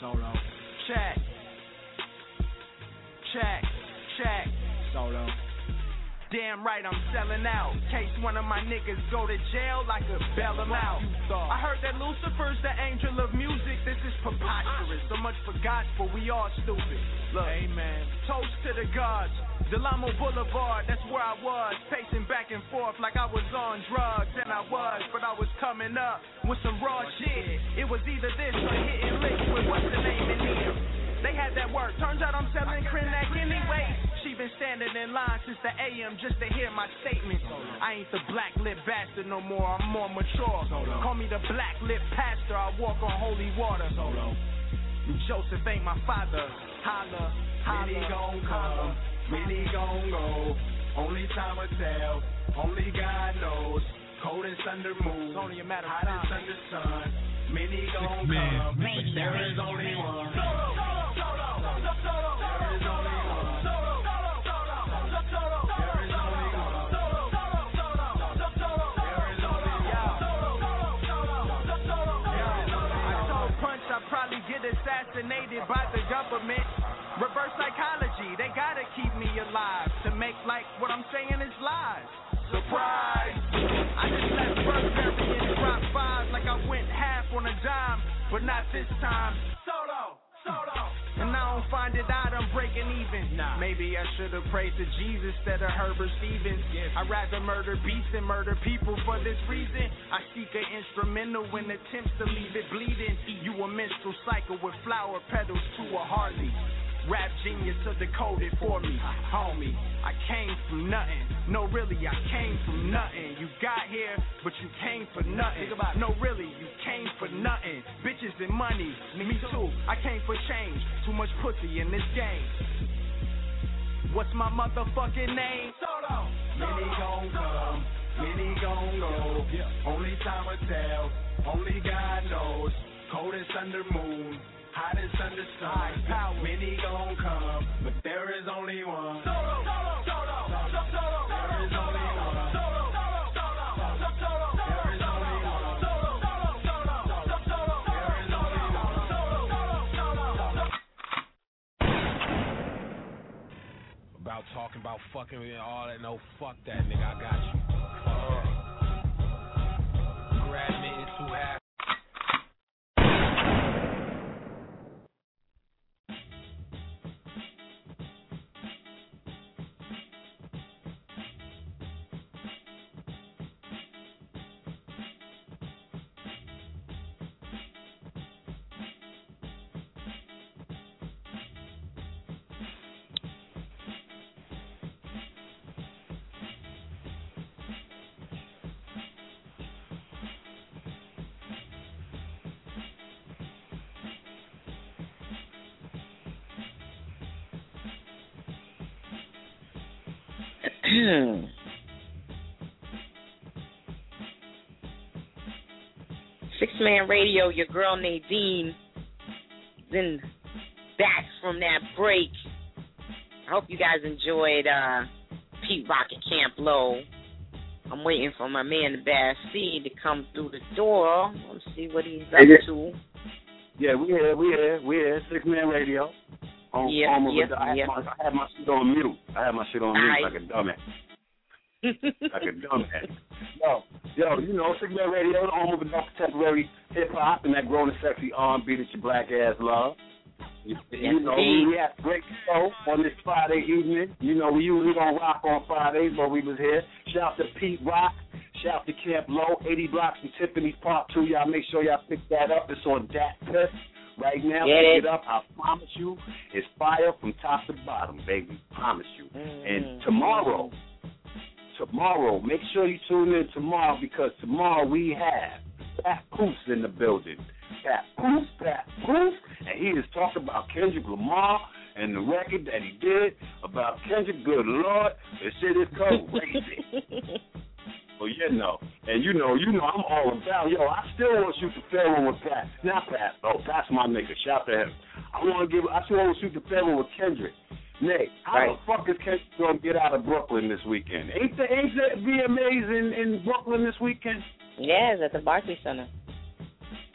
Speaker 20: Solo. Check. Check. Check. Solo. Damn right, I'm selling out. Case one of my niggas go to jail, I could bail him out. I heard that Lucifer's the angel of music. This is preposterous. So much for gospel, we all stupid. Look, Amen. Toast to the gods. Del Amo Boulevard, that's where I was. Pacing back and forth like I was on drugs. And I was, but I was coming up with some raw shit. It was either this or hitting licks with what's the name in them. They had that work. Turns out I'm selling Krenak anyway. She been standing in line since the AM just to hear my statement. I ain't the black lip bastard no more. I'm more mature. Call me the black lip pastor. I walk on holy water. Joseph ain't my father. Holla, holla.
Speaker 17: Many gon' come, many gon' go. Only time will tell. Only God knows. Cold and thunder moves.
Speaker 20: It's only a matter of
Speaker 17: Hot
Speaker 20: time.
Speaker 17: as the sun. Many gon'
Speaker 2: Man.
Speaker 17: come.
Speaker 3: Radio.
Speaker 17: There is
Speaker 3: Radio.
Speaker 17: only
Speaker 3: Radio.
Speaker 17: one.
Speaker 3: Radio.
Speaker 17: There is only
Speaker 20: assassinated by the government. Reverse psychology, they gotta keep me alive to make like what I'm saying is lies. Surprise! I just left Burberry and drop five like I went half on a dime, but not this time. Solo, solo. And I don't find it out I'm breaking even. Maybe I should have prayed to Jesus instead of Herbert Stevens. I'd rather murder beasts than murder people for this reason. I seek an instrumental in attempts to leave it bleeding. You a menstrual cycle with flower petals to a Harley. Rap
Speaker 24: genius to decode it for me. Homie, I came from nothing. No, really, I came from nothing. You got here, but you came for nothing. No, really, you came for nothing. Bitches and money, me too. I came for change. Too much pussy in this game. What's my motherfucking name? Solo.
Speaker 33: Many gon' come, many gon' go. Only time will tell, only God knows. Coldest under moon, under sun. Many gon' come, but there is only one. Solo, solo, solo, solo, solo. There is only one. Solo, solo, solo, solo, solo. There is only one. Solo, solo, solo, solo, solo. There is only one. Solo, solo, solo, solo.
Speaker 25: About talking about fucking and all that. No, fuck that, nigga. I got you. That. Grab me into half.
Speaker 27: Sixth Man Radio, your girl Nadine Then back from that break. I hope you guys enjoyed uh, Pete Rock at Camp Lo. I'm waiting for my man the Bad Seed to come through the door. Let's see what he's up
Speaker 23: yeah.
Speaker 27: to.
Speaker 23: Yeah, we here, we here, we here. Sixth Man Radio. On, of
Speaker 27: yep,
Speaker 23: the- I, had
Speaker 27: yep.
Speaker 23: my, I had my shit on mute. I had my shit on mute
Speaker 27: Aight.
Speaker 23: like a dumbass. like a dumbass. Yo, yo, you know, Sixth Man Radio, the home of adult contemporary hip hop and that grown and sexy R&B that your black ass love. You, you know, we had a great show on this Friday evening. You know, we usually don't rock on Fridays, but we was here. Shout out to Pete Rock. Shout out to Camp Lo, 80 blocks from Tiffany's Part 2. Y'all make sure y'all pick that up. It's on DatPiff. Right now,
Speaker 27: Get
Speaker 23: pick
Speaker 27: it.
Speaker 23: it up. I promise you, it's fire from top to bottom, baby. Promise you.
Speaker 27: Mm.
Speaker 23: And tomorrow, tomorrow, make sure you tune in tomorrow because tomorrow we have Papoose in the building. Pat Poof, Pat Poof, and he is talking about Kendrick Lamar and the record that he did about Kendrick. Good Lord, this shit is crazy. Well, you know, and you know, you know, I'm all about. Yo, I still want to shoot the fair one with Pat. Not Pat. Oh, Pat's my nigga. Shout to him. I want to give. I still want to shoot the fair one with Kendrick. Nate, how
Speaker 27: Right.
Speaker 23: the fuck is Kendrick gonna get out of Brooklyn this weekend? Ain't the ain't the VMAs in in Brooklyn this weekend?
Speaker 27: Yeah, it's at the Barclays Center.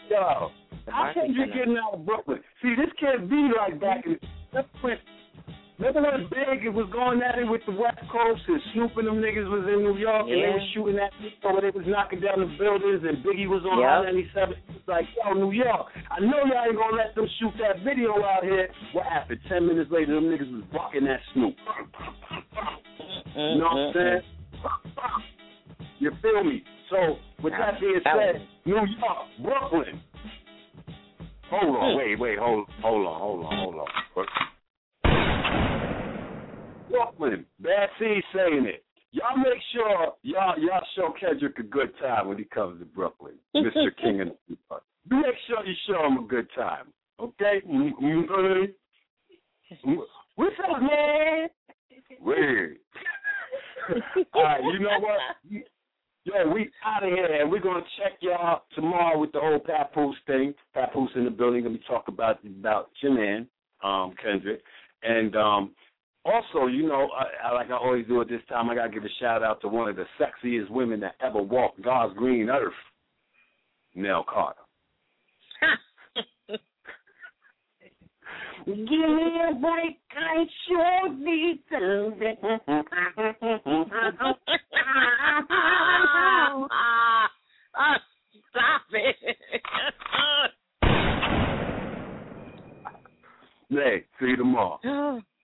Speaker 23: Yo,
Speaker 27: The
Speaker 23: how
Speaker 27: Barclays
Speaker 23: Kendrick
Speaker 27: Center.
Speaker 23: getting out of Brooklyn? See, this can't be like back in. Let's quit. Remember when Big was going at it with the West Coast and Snoop and them niggas was in New York and they
Speaker 27: Yeah.
Speaker 23: was shooting at people where they was knocking down the buildings and Biggie was on
Speaker 27: Yep.
Speaker 23: I-97. It's like, yo, New York, I know y'all ain't gonna let them shoot that video out here. What happened? Ten minutes later, them niggas was bucking that Snoop. You know what I'm saying? You feel me? So, with that being said, New York, Brooklyn. Hold on, hmm. wait, wait, hold, hold on, hold on, hold on. Brooklyn, Bad Seed saying it. Y'all make sure y'all y'all show Kendrick a good time when he comes to Brooklyn, Mr. King of York. You make sure you show him a good time, okay? Mm-hmm. What's up, man? Weird. All right, you know what? Yo, we out of here, and we're gonna check y'all tomorrow with the whole Papoose thing. Papoose in the building, gonna be talking about about your man, um, Kendrick, and um, also, you know, I, I, like I always do at this time, I gotta give a shout out to one of the sexiest women that ever walked God's green earth, Nell Carter.
Speaker 3: Give me a break, I sure need something.
Speaker 27: Ah, stop it.
Speaker 23: Hey, see you tomorrow.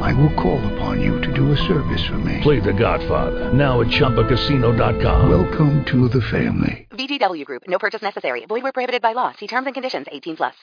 Speaker 32: I will call upon you to do a service for me.
Speaker 34: Play The Godfather now at ChumbaCasino.com.
Speaker 32: Welcome to the family.
Speaker 35: VGW Group. No purchase necessary. Void where prohibited by law. See terms and conditions. 18 plus.